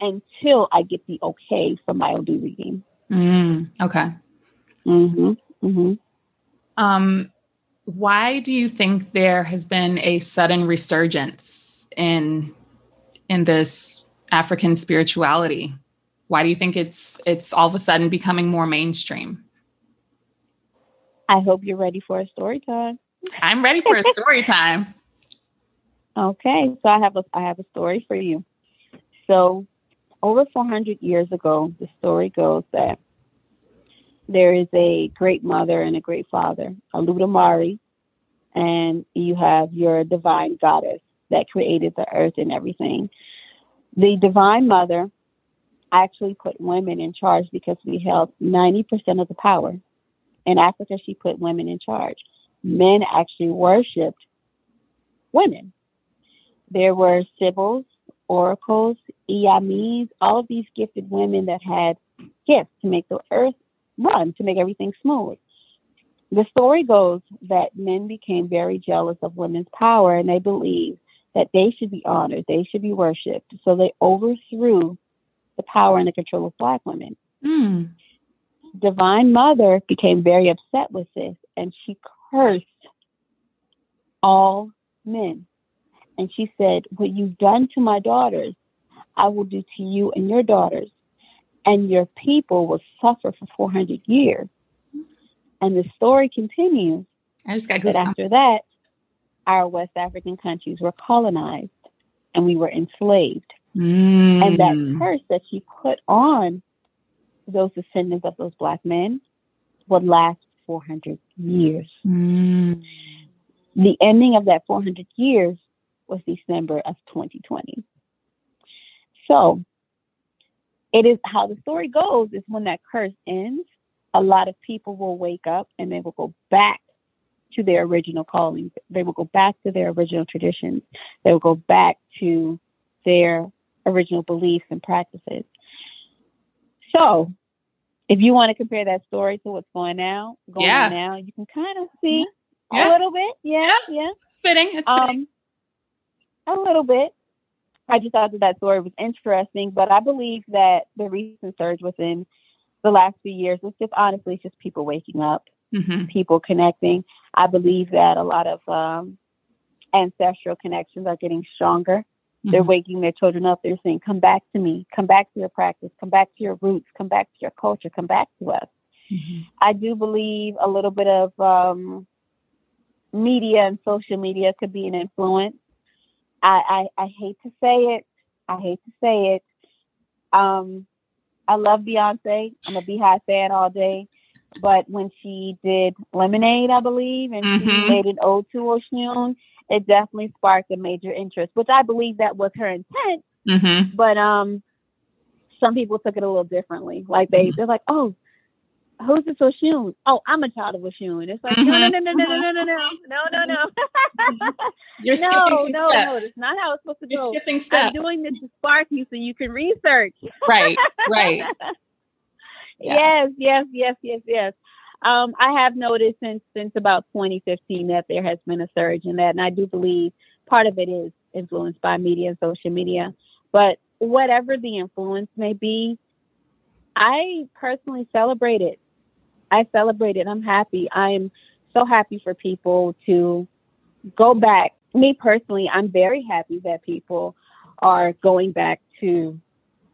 until I get the okay from my Odu reading. Mm, okay. Mm-hmm. Mm-hmm. Um, why do you think there has been a sudden resurgence in in this African spirituality? Why do you think it's it's all of a sudden becoming more mainstream? I hope you're ready for a story time. I'm ready for a story time. Okay, so I have a I have a story for you. So over 400 years ago, the story goes that there is a great mother and a great father, a Olodumare, and you have your divine goddess that created the earth and everything. The divine mother actually put women in charge because we held 90% of the power. In Africa, she put women in charge. Men actually worshiped women. There were sibyls, oracles, Iyamis, all of these gifted women that had gifts to make the earth run, to make everything smooth. The story goes that men became very jealous of women's power and they believed that they should be honored, they should be worshiped. So they overthrew the power and the control of black women. Mm. Divine Mother became very upset with this and she cursed all men. And she said, What you've done to my daughters, I will do to you and your daughters. And your people will suffer for 400 years. And the story continues. I just got goosebumps. That after that, our West African countries were colonized and we were enslaved. Mm. And that curse that she put on those descendants of those black men would last 400 years. Mm. The ending of that 400 years was December of 2020. So it is how the story goes is when that curse ends, a lot of people will wake up and they will go back to their original callings. They will go back to their original traditions. They will go back to their original beliefs and practices. So, if you want to compare that story to what's going now, going yeah. on now, you can kind of see yeah. a little bit. Yeah, yeah, yeah. It's fitting. It's fitting. Um, a little bit. I just thought that that story was interesting, but I believe that the recent surge within the last few years is just honestly just people waking up, mm-hmm. people connecting. I believe that a lot of um, ancestral connections are getting stronger. Mm-hmm. They're waking their children up. They're saying, "Come back to me. Come back to your practice. Come back to your roots. Come back to your culture. Come back to us." Mm-hmm. I do believe a little bit of um, media and social media could be an influence. I, I, I hate to say it. I hate to say it. Um, I love Beyonce. I'm a BeyHive fan all day. but when she did Lemonade, I believe, and mm-hmm. she made an ode to Oshun, it definitely sparked a major interest, which I believe that was her intent. Mm-hmm. But um, some people took it a little differently. Like they, mm-hmm. they're like, oh, who's this Oshun? Oh, I'm a child of Oshun. It's like, mm-hmm. no, no, no, no, no, no, no, no, no, no, no. You're no, skipping no, steps. no. That's not how it's supposed to You're go. skipping steps. I'm doing this to spark you so you can research. right, right. Yeah. Yes, yes, yes, yes, yes. Um, I have noticed since since about 2015 that there has been a surge in that, and I do believe part of it is influenced by media and social media. But whatever the influence may be, I personally celebrate it. I celebrate it. I'm happy. I am so happy for people to go back. Me personally, I'm very happy that people are going back to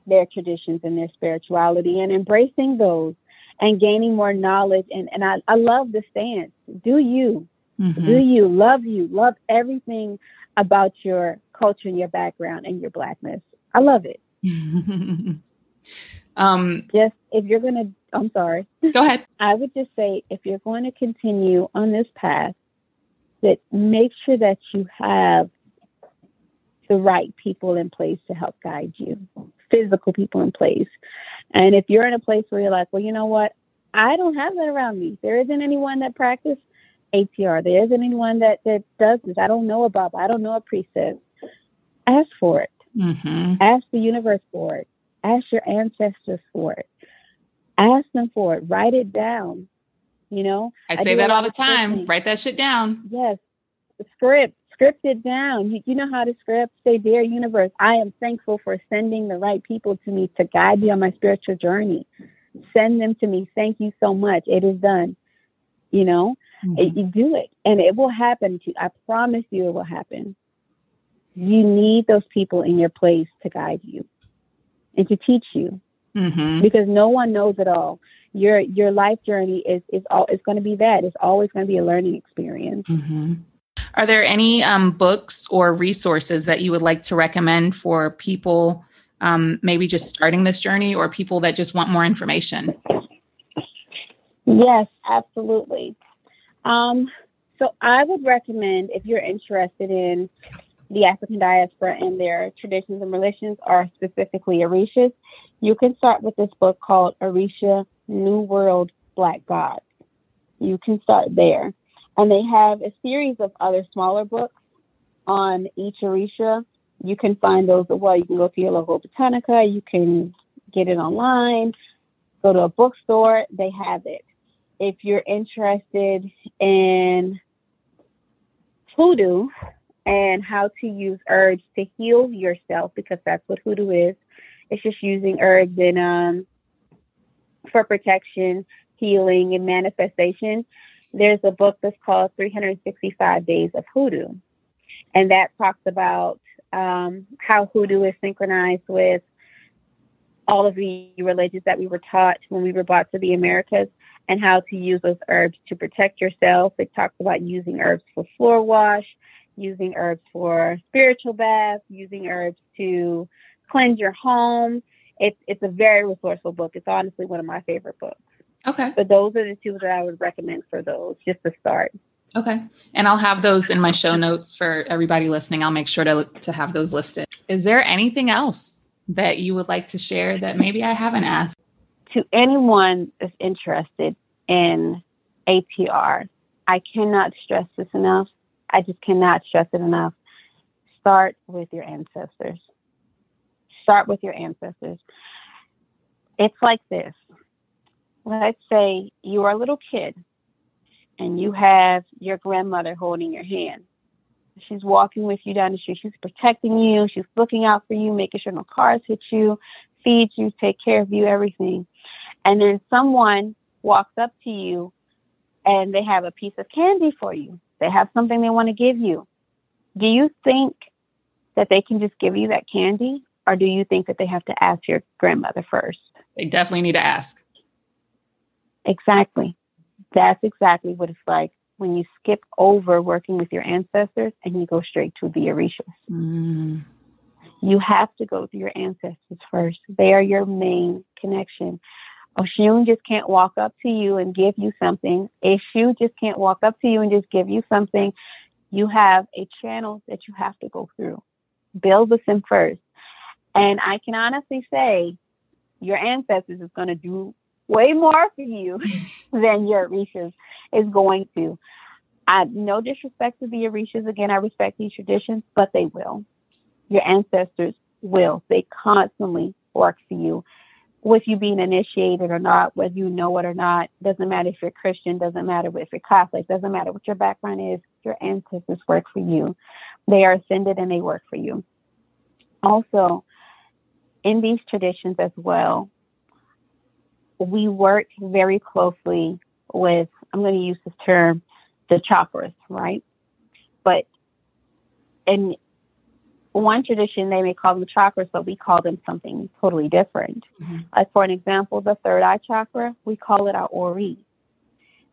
their traditions and their spirituality and embracing those and gaining more knowledge. And, and I, I love the stance. Do you? Mm-hmm. Do you love you? Love everything about your culture and your background and your blackness. I love it. um, just if you're going to, I'm sorry. Go ahead. I would just say if you're going to continue on this path, that make sure that you have the right people in place to help guide you, physical people in place. And if you're in a place where you're like, well, you know what? I don't have that around me. There isn't anyone that practices ATR. There isn't anyone that, that does this. I don't know about I don't know a precept. Ask for it. Mm-hmm. Ask the universe for it. Ask your ancestors for it. Ask them for it. Write it down. You know, I say I that all the time. Write that shit down. Yes. Script. Script it down. You, you know how to script. Say, Dear universe, I am thankful for sending the right people to me to guide me on my spiritual journey. Send them to me. Thank you so much. It is done. You know, Mm-hmm. You do it, and it will happen to you. I promise you, it will happen. You need those people in your place to guide you and to teach you, mm-hmm. because no one knows it all. Your your life journey is is all it's going to be that. It's always going to be a learning experience. Mm-hmm. Are there any um, books or resources that you would like to recommend for people, um, maybe just starting this journey, or people that just want more information? Yes, absolutely. Um, so I would recommend if you're interested in the African diaspora and their traditions and religions, or specifically Orishas, you can start with this book called Orisha New World Black Gods. You can start there. And they have a series of other smaller books on each Orisha. You can find those well. You can go to your local botanica. You can get it online. Go to a bookstore. They have it if you're interested in hoodoo and how to use herbs to heal yourself, because that's what hoodoo is. It's just using herbs and um, for protection, healing, and manifestation. There's a book that's called 365 Days of Hoodoo, and that talks about um, how hoodoo is synchronized with all of the religions that we were taught when we were brought to the Americas and how to use those herbs to protect yourself. It talks about using herbs for floor wash, using herbs for spiritual bath, using herbs to cleanse your home. It's it's a very resourceful book. It's honestly one of my favorite books. Okay. But those are the two that I would recommend for those, just to start. Okay. And I'll have those in my show notes for everybody listening. I'll make sure to to have those listed. Is there anything else that you would like to share that maybe I haven't asked? to anyone that's interested in ATR, I cannot stress this enough. I just cannot stress it enough. Start with your ancestors. Start with your ancestors. It's like this. Let's say you are a little kid and you have your grandmother holding your hand. She's walking with you down the street. She's protecting you. She's looking out for you, making sure no cars hit you, feeds you, take care of you, everything and then someone walks up to you and they have a piece of candy for you. They have something they want to give you. Do you think that they can just give you that candy? Or do you think that they have to ask your grandmother first? They definitely need to ask. Exactly. That's exactly what it's like when you skip over working with your ancestors and you go straight to the Orishas. Mm. You have to go through your ancestors first. They are your main connection Oshun just can't walk up to you and give you something. Eshu just can't walk up to you and just give you something. You have a channel that you have to go through. Build with them first. And I can honestly say your ancestors is going to do way more for you than your Orishas is going to. I no disrespect to the Orishas. Again, I respect these traditions, but they will. Your ancestors will. They constantly work for you. With you being initiated or not, whether you know it or not, doesn't matter if you're Christian, doesn't matter if you're Catholic, doesn't matter what your background is, your ancestors work for you. They are ascended and they work for you. Also, in these traditions as well, we work very closely with, I'm going to use this term, the chakras, right? But in one tradition, they may call them chakras, but we call them something totally different. Mm-hmm. Like, for an example, the third eye chakra, we call it our Ori.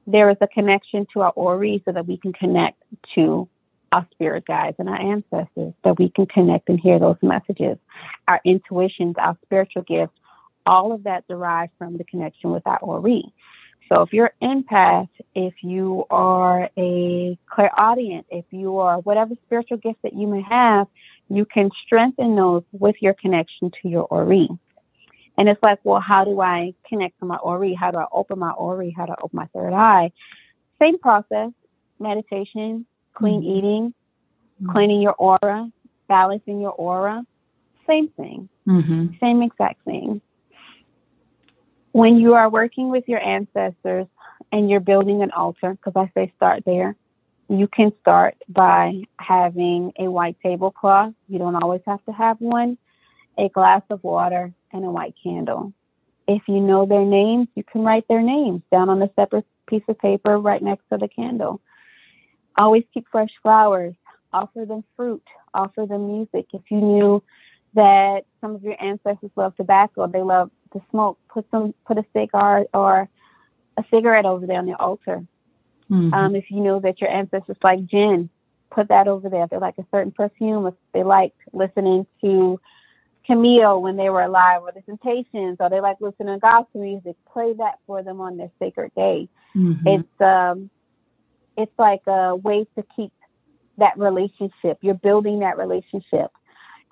There is a connection to our Ori so that we can connect to our spirit guides and our ancestors, that we can connect and hear those messages. Our intuitions, our spiritual gifts, all of that derives from the connection with our Ori. So if you're an empath, if you are a clairaudient, if you are whatever spiritual gift that you may have, you can strengthen those with your connection to your Ori. And it's like, well, how do I connect to my Ori? How do I open my Ori? How do I open my third eye? Same process, meditation, clean mm-hmm. eating, mm-hmm. cleaning your aura, balancing your aura. Same thing. Mm-hmm. Same exact thing when you are working with your ancestors and you're building an altar, because I say start there, you can start by having a white tablecloth. You don't always have to have one, a glass of water, and a white candle. If you know their names, you can write their names down on a separate piece of paper right next to the candle. Always keep fresh flowers. Offer them fruit. Offer them music. If you knew that some of your ancestors love tobacco, they love to smoke, put some put a cigar or a cigarette over there on the altar. Mm-hmm. Um, if you know that your ancestors like gin, put that over there. If they like a certain perfume, if they like listening to Camille when they were alive, or the Temptations, or they like listening to gospel music, play that for them on their sacred day. Mm-hmm. It's um, it's like a way to keep that relationship. You're building that relationship.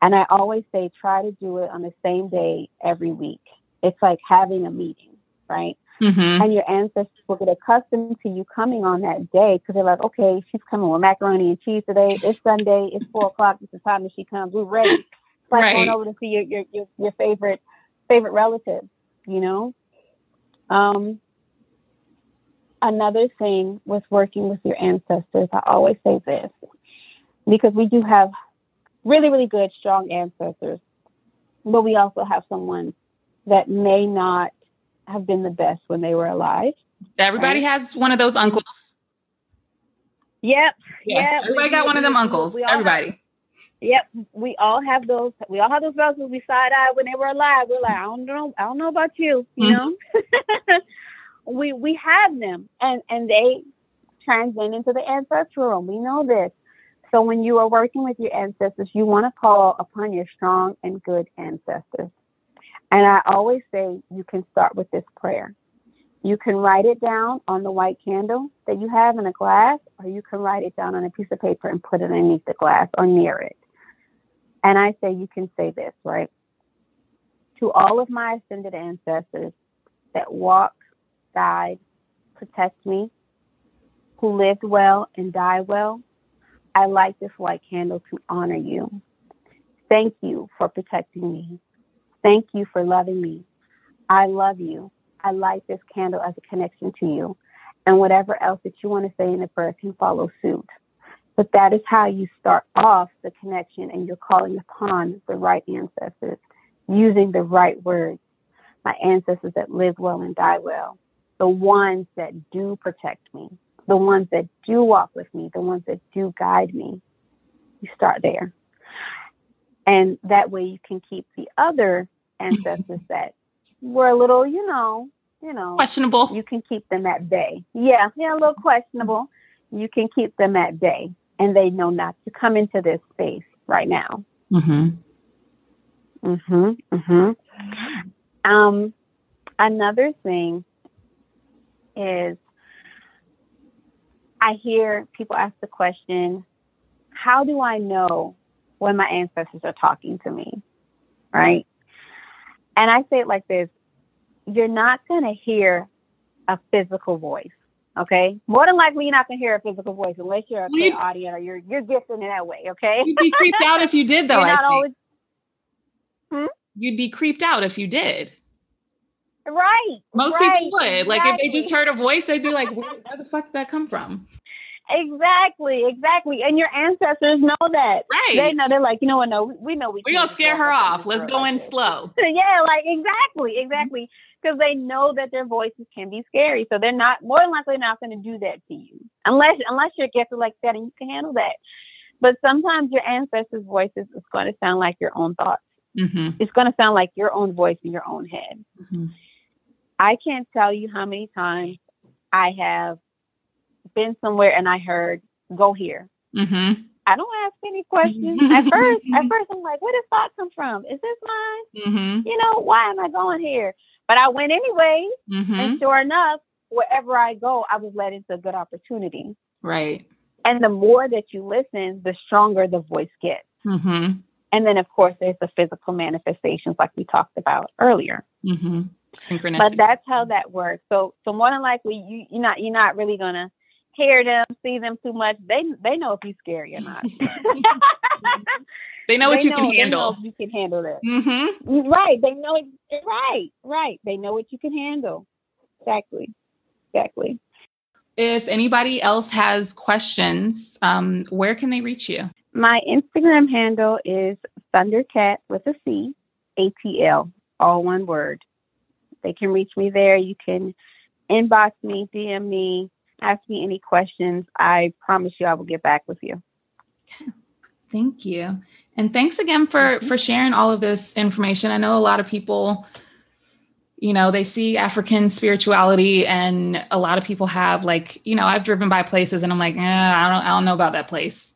And I always say, try to do it on the same day every week it's like having a meeting, right? Mm-hmm. And your ancestors will get accustomed to you coming on that day because they're like, okay, she's coming with macaroni and cheese today. It's Sunday. It's four o'clock. It's the time that she comes. We're ready. It's like right. going over to see your, your, your, your favorite, favorite relative, you know? Um, another thing with working with your ancestors, I always say this because we do have really, really good, strong ancestors, but we also have someone that may not have been the best when they were alive. Everybody right? has one of those uncles. Yep. Yeah. Yep. Everybody got one of them uncles. Everybody. Have, yep. We all have those. We all have those relatives we side eye when they were alive. We're like, I don't know. I don't know about you. You mm-hmm. know. we we have them, and and they transcend into the ancestral realm. We know this. So when you are working with your ancestors, you want to call upon your strong and good ancestors. And I always say you can start with this prayer. You can write it down on the white candle that you have in a glass, or you can write it down on a piece of paper and put it underneath the glass or near it. And I say you can say this, right? To all of my ascended ancestors that walk, guide, protect me, who lived well and died well, I light this white candle to honor you. Thank you for protecting me. Thank you for loving me. I love you. I light this candle as a connection to you. And whatever else that you want to say in the prayer can follow suit. But that is how you start off the connection and you're calling upon the right ancestors, using the right words. My ancestors that live well and die well, the ones that do protect me, the ones that do walk with me, the ones that do guide me. You start there. And that way you can keep the other ancestors that were a little, you know, you know, questionable. You can keep them at bay. Yeah, yeah, a little questionable. You can keep them at bay, and they know not to come into this space right now. Mhm. Mhm. Mhm. Um, another thing is I hear people ask the question, how do I know when my ancestors are talking to me? Right? And I say it like this you're not going to hear a physical voice. Okay, more than likely you're not gonna hear a physical voice unless you're a well, audience or you're you're gifted in that way. Okay, you'd be creeped out if you did, though. I think. Always... Hmm? You'd be creeped out if you did. Right. Most right, people would. Like if they just heard a voice, they'd be like, "Where, where the fuck did that come from?" Exactly, exactly. And your ancestors know that. Right. They know they're like, you know what, no, we know we We're gonna scare her off. Let's go in slow. yeah, like exactly, exactly. Because they know that their voices can be scary. So they're not more than likely not gonna do that to you. Unless unless you're gifted like that and you can handle that. But sometimes your ancestors' voices is going to sound like your own thoughts. Mm-hmm. It's going to sound like your own voice in your own head. Mm-hmm. I can't tell you how many times I have been somewhere and I heard, go here. Mm-hmm. I don't ask any questions. at first, at first I'm like, where does thought come from? Is this mine? Mm-hmm. You know, why am I going here? But I went anyway. Mm-hmm. And sure enough, wherever I go, I was led into a good opportunity. Right. And the more that you listen, the stronger the voice gets. Mm-hmm. And then, of course, there's the physical manifestations like we talked about earlier. Mm-hmm. Synchronicity. But that's how that works. So, so more than likely, you you're not you're not really gonna hear them, see them too much. They they know if you're scary or not. they know what they you know, can handle. you can handle that. Mm-hmm. Right. They know it. Right. Right. They know what you can handle. Exactly. Exactly. If anybody else has questions, um, where can they reach you? My Instagram handle is Thundercat with a C, a C, A T L, all one word. They can reach me there. You can inbox me, DM me, ask me any questions. I promise you I will get back with you. Okay. Thank you. And thanks again for for sharing all of this information. I know a lot of people you know, they see African spirituality and a lot of people have like, you know, I've driven by places and I'm like, eh, I don't I don't know about that place.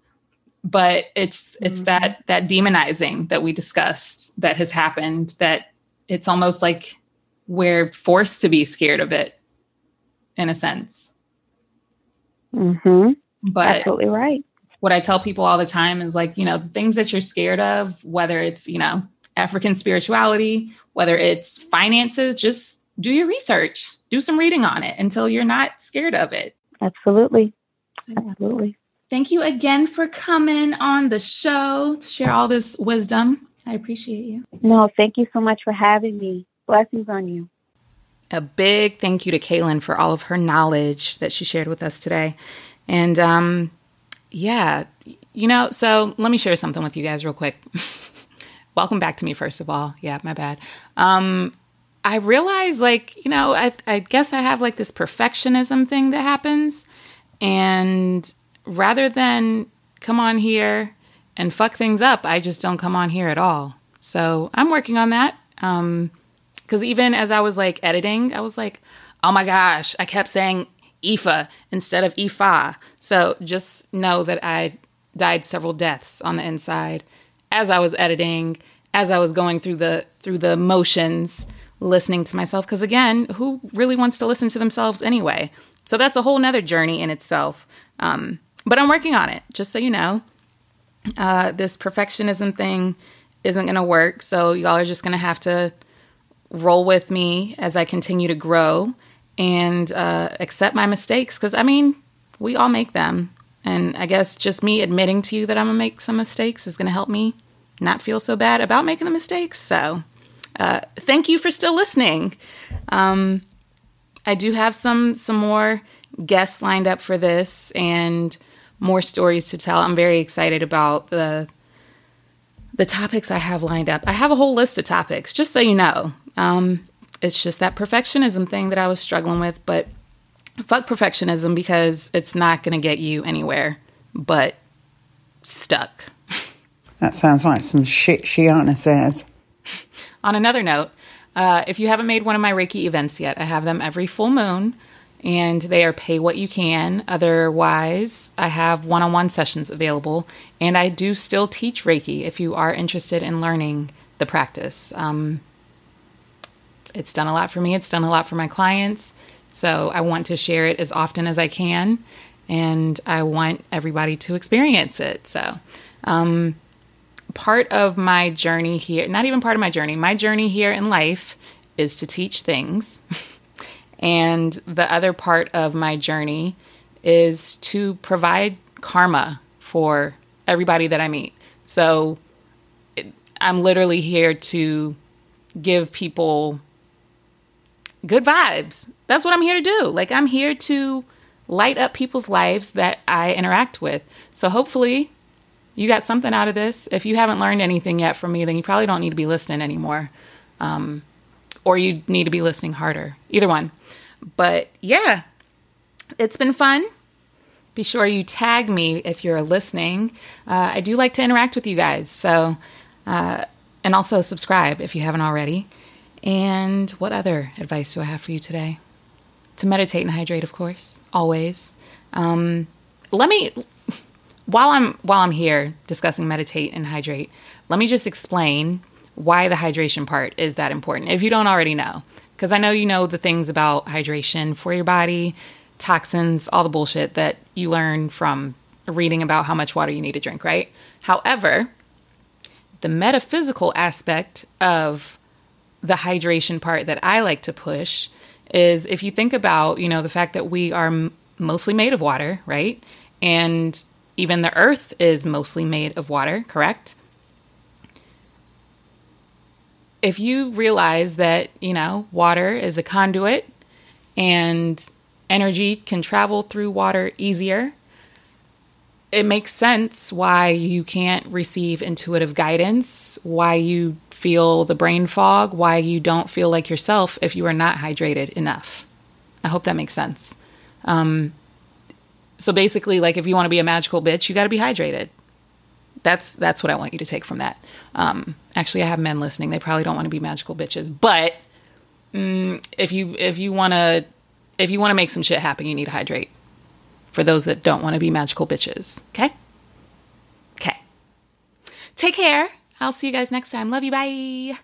But it's it's mm-hmm. that that demonizing that we discussed that has happened that it's almost like we're forced to be scared of it in a sense. Mm-hmm. But absolutely right. What I tell people all the time is like, you know, things that you're scared of, whether it's, you know, African spirituality, whether it's finances, just do your research, do some reading on it until you're not scared of it. Absolutely. So, Absolutely. Thank you again for coming on the show to share all this wisdom. I appreciate you. No, thank you so much for having me. Blessings on you. A big thank you to Kaylin for all of her knowledge that she shared with us today. And um, yeah, you know, so let me share something with you guys real quick. Welcome back to me, first of all. Yeah, my bad. Um, I realize, like, you know, I, I guess I have like this perfectionism thing that happens. And rather than come on here and fuck things up, I just don't come on here at all. So I'm working on that. Um, because even as I was like editing, I was like, oh my gosh, I kept saying Ifa instead of Ifa. So just know that I died several deaths on the inside as I was editing, as I was going through the through the motions, listening to myself. Because again, who really wants to listen to themselves anyway? So that's a whole nother journey in itself. Um, but I'm working on it, just so you know. Uh, this perfectionism thing isn't going to work. So y'all are just going to have to roll with me as I continue to grow and uh, accept my mistakes. Because, I mean, we all make them. And I guess just me admitting to you that I'm going to make some mistakes is going to help me not feel so bad about making the mistakes. So, uh, thank you for still listening. Um, I do have some some more guests lined up for this and more stories to tell. I'm very excited about the the topics I have lined up. I have a whole list of topics, just so you know. Um, it's just that perfectionism thing that I was struggling with, but fuck perfectionism because it's not going to get you anywhere but stuck. That sounds like some shit Sheanah says. On another note, uh, if you haven't made one of my Reiki events yet, I have them every full moon and they are pay what you can. Otherwise, I have one on one sessions available and I do still teach Reiki if you are interested in learning the practice. Um, It's done a lot for me. It's done a lot for my clients. So I want to share it as often as I can, and I want everybody to experience it. So, um, part of my journey here, not even part of my journey, my journey here in life is to teach things. and the other part of my journey is to provide karma for everybody that I meet. So I'm literally here to give people good vibes. That's what I'm here to do. Like, I'm here to light up people's lives that I interact with. So, hopefully, you got something out of this. If you haven't learned anything yet from me, then you probably don't need to be listening anymore. Um, or you need to be listening harder. Either one. But yeah, it's been fun. Be sure you tag me if you're listening. Uh, I do like to interact with you guys. So, uh, and also subscribe if you haven't already. And what other advice do I have for you today? To meditate and hydrate, of course, always. Um, let me, while I'm while I'm here discussing meditate and hydrate, let me just explain why the hydration part is that important. If you don't already know, because I know you know the things about hydration for your body, toxins, all the bullshit that you learn from reading about how much water you need to drink, right? However, the metaphysical aspect of the hydration part that I like to push is if you think about, you know, the fact that we are m- mostly made of water, right? And even the earth is mostly made of water, correct? If you realize that, you know, water is a conduit and energy can travel through water easier, it makes sense why you can't receive intuitive guidance, why you feel the brain fog, why you don't feel like yourself if you are not hydrated enough. I hope that makes sense. Um, so basically, like if you want to be a magical bitch, you got to be hydrated. That's that's what I want you to take from that. Um, actually, I have men listening; they probably don't want to be magical bitches. But mm, if you if you want to if you want to make some shit happen, you need to hydrate for those that don't want to be magical bitches. Okay? Okay. Take care. I'll see you guys next time. Love you. Bye.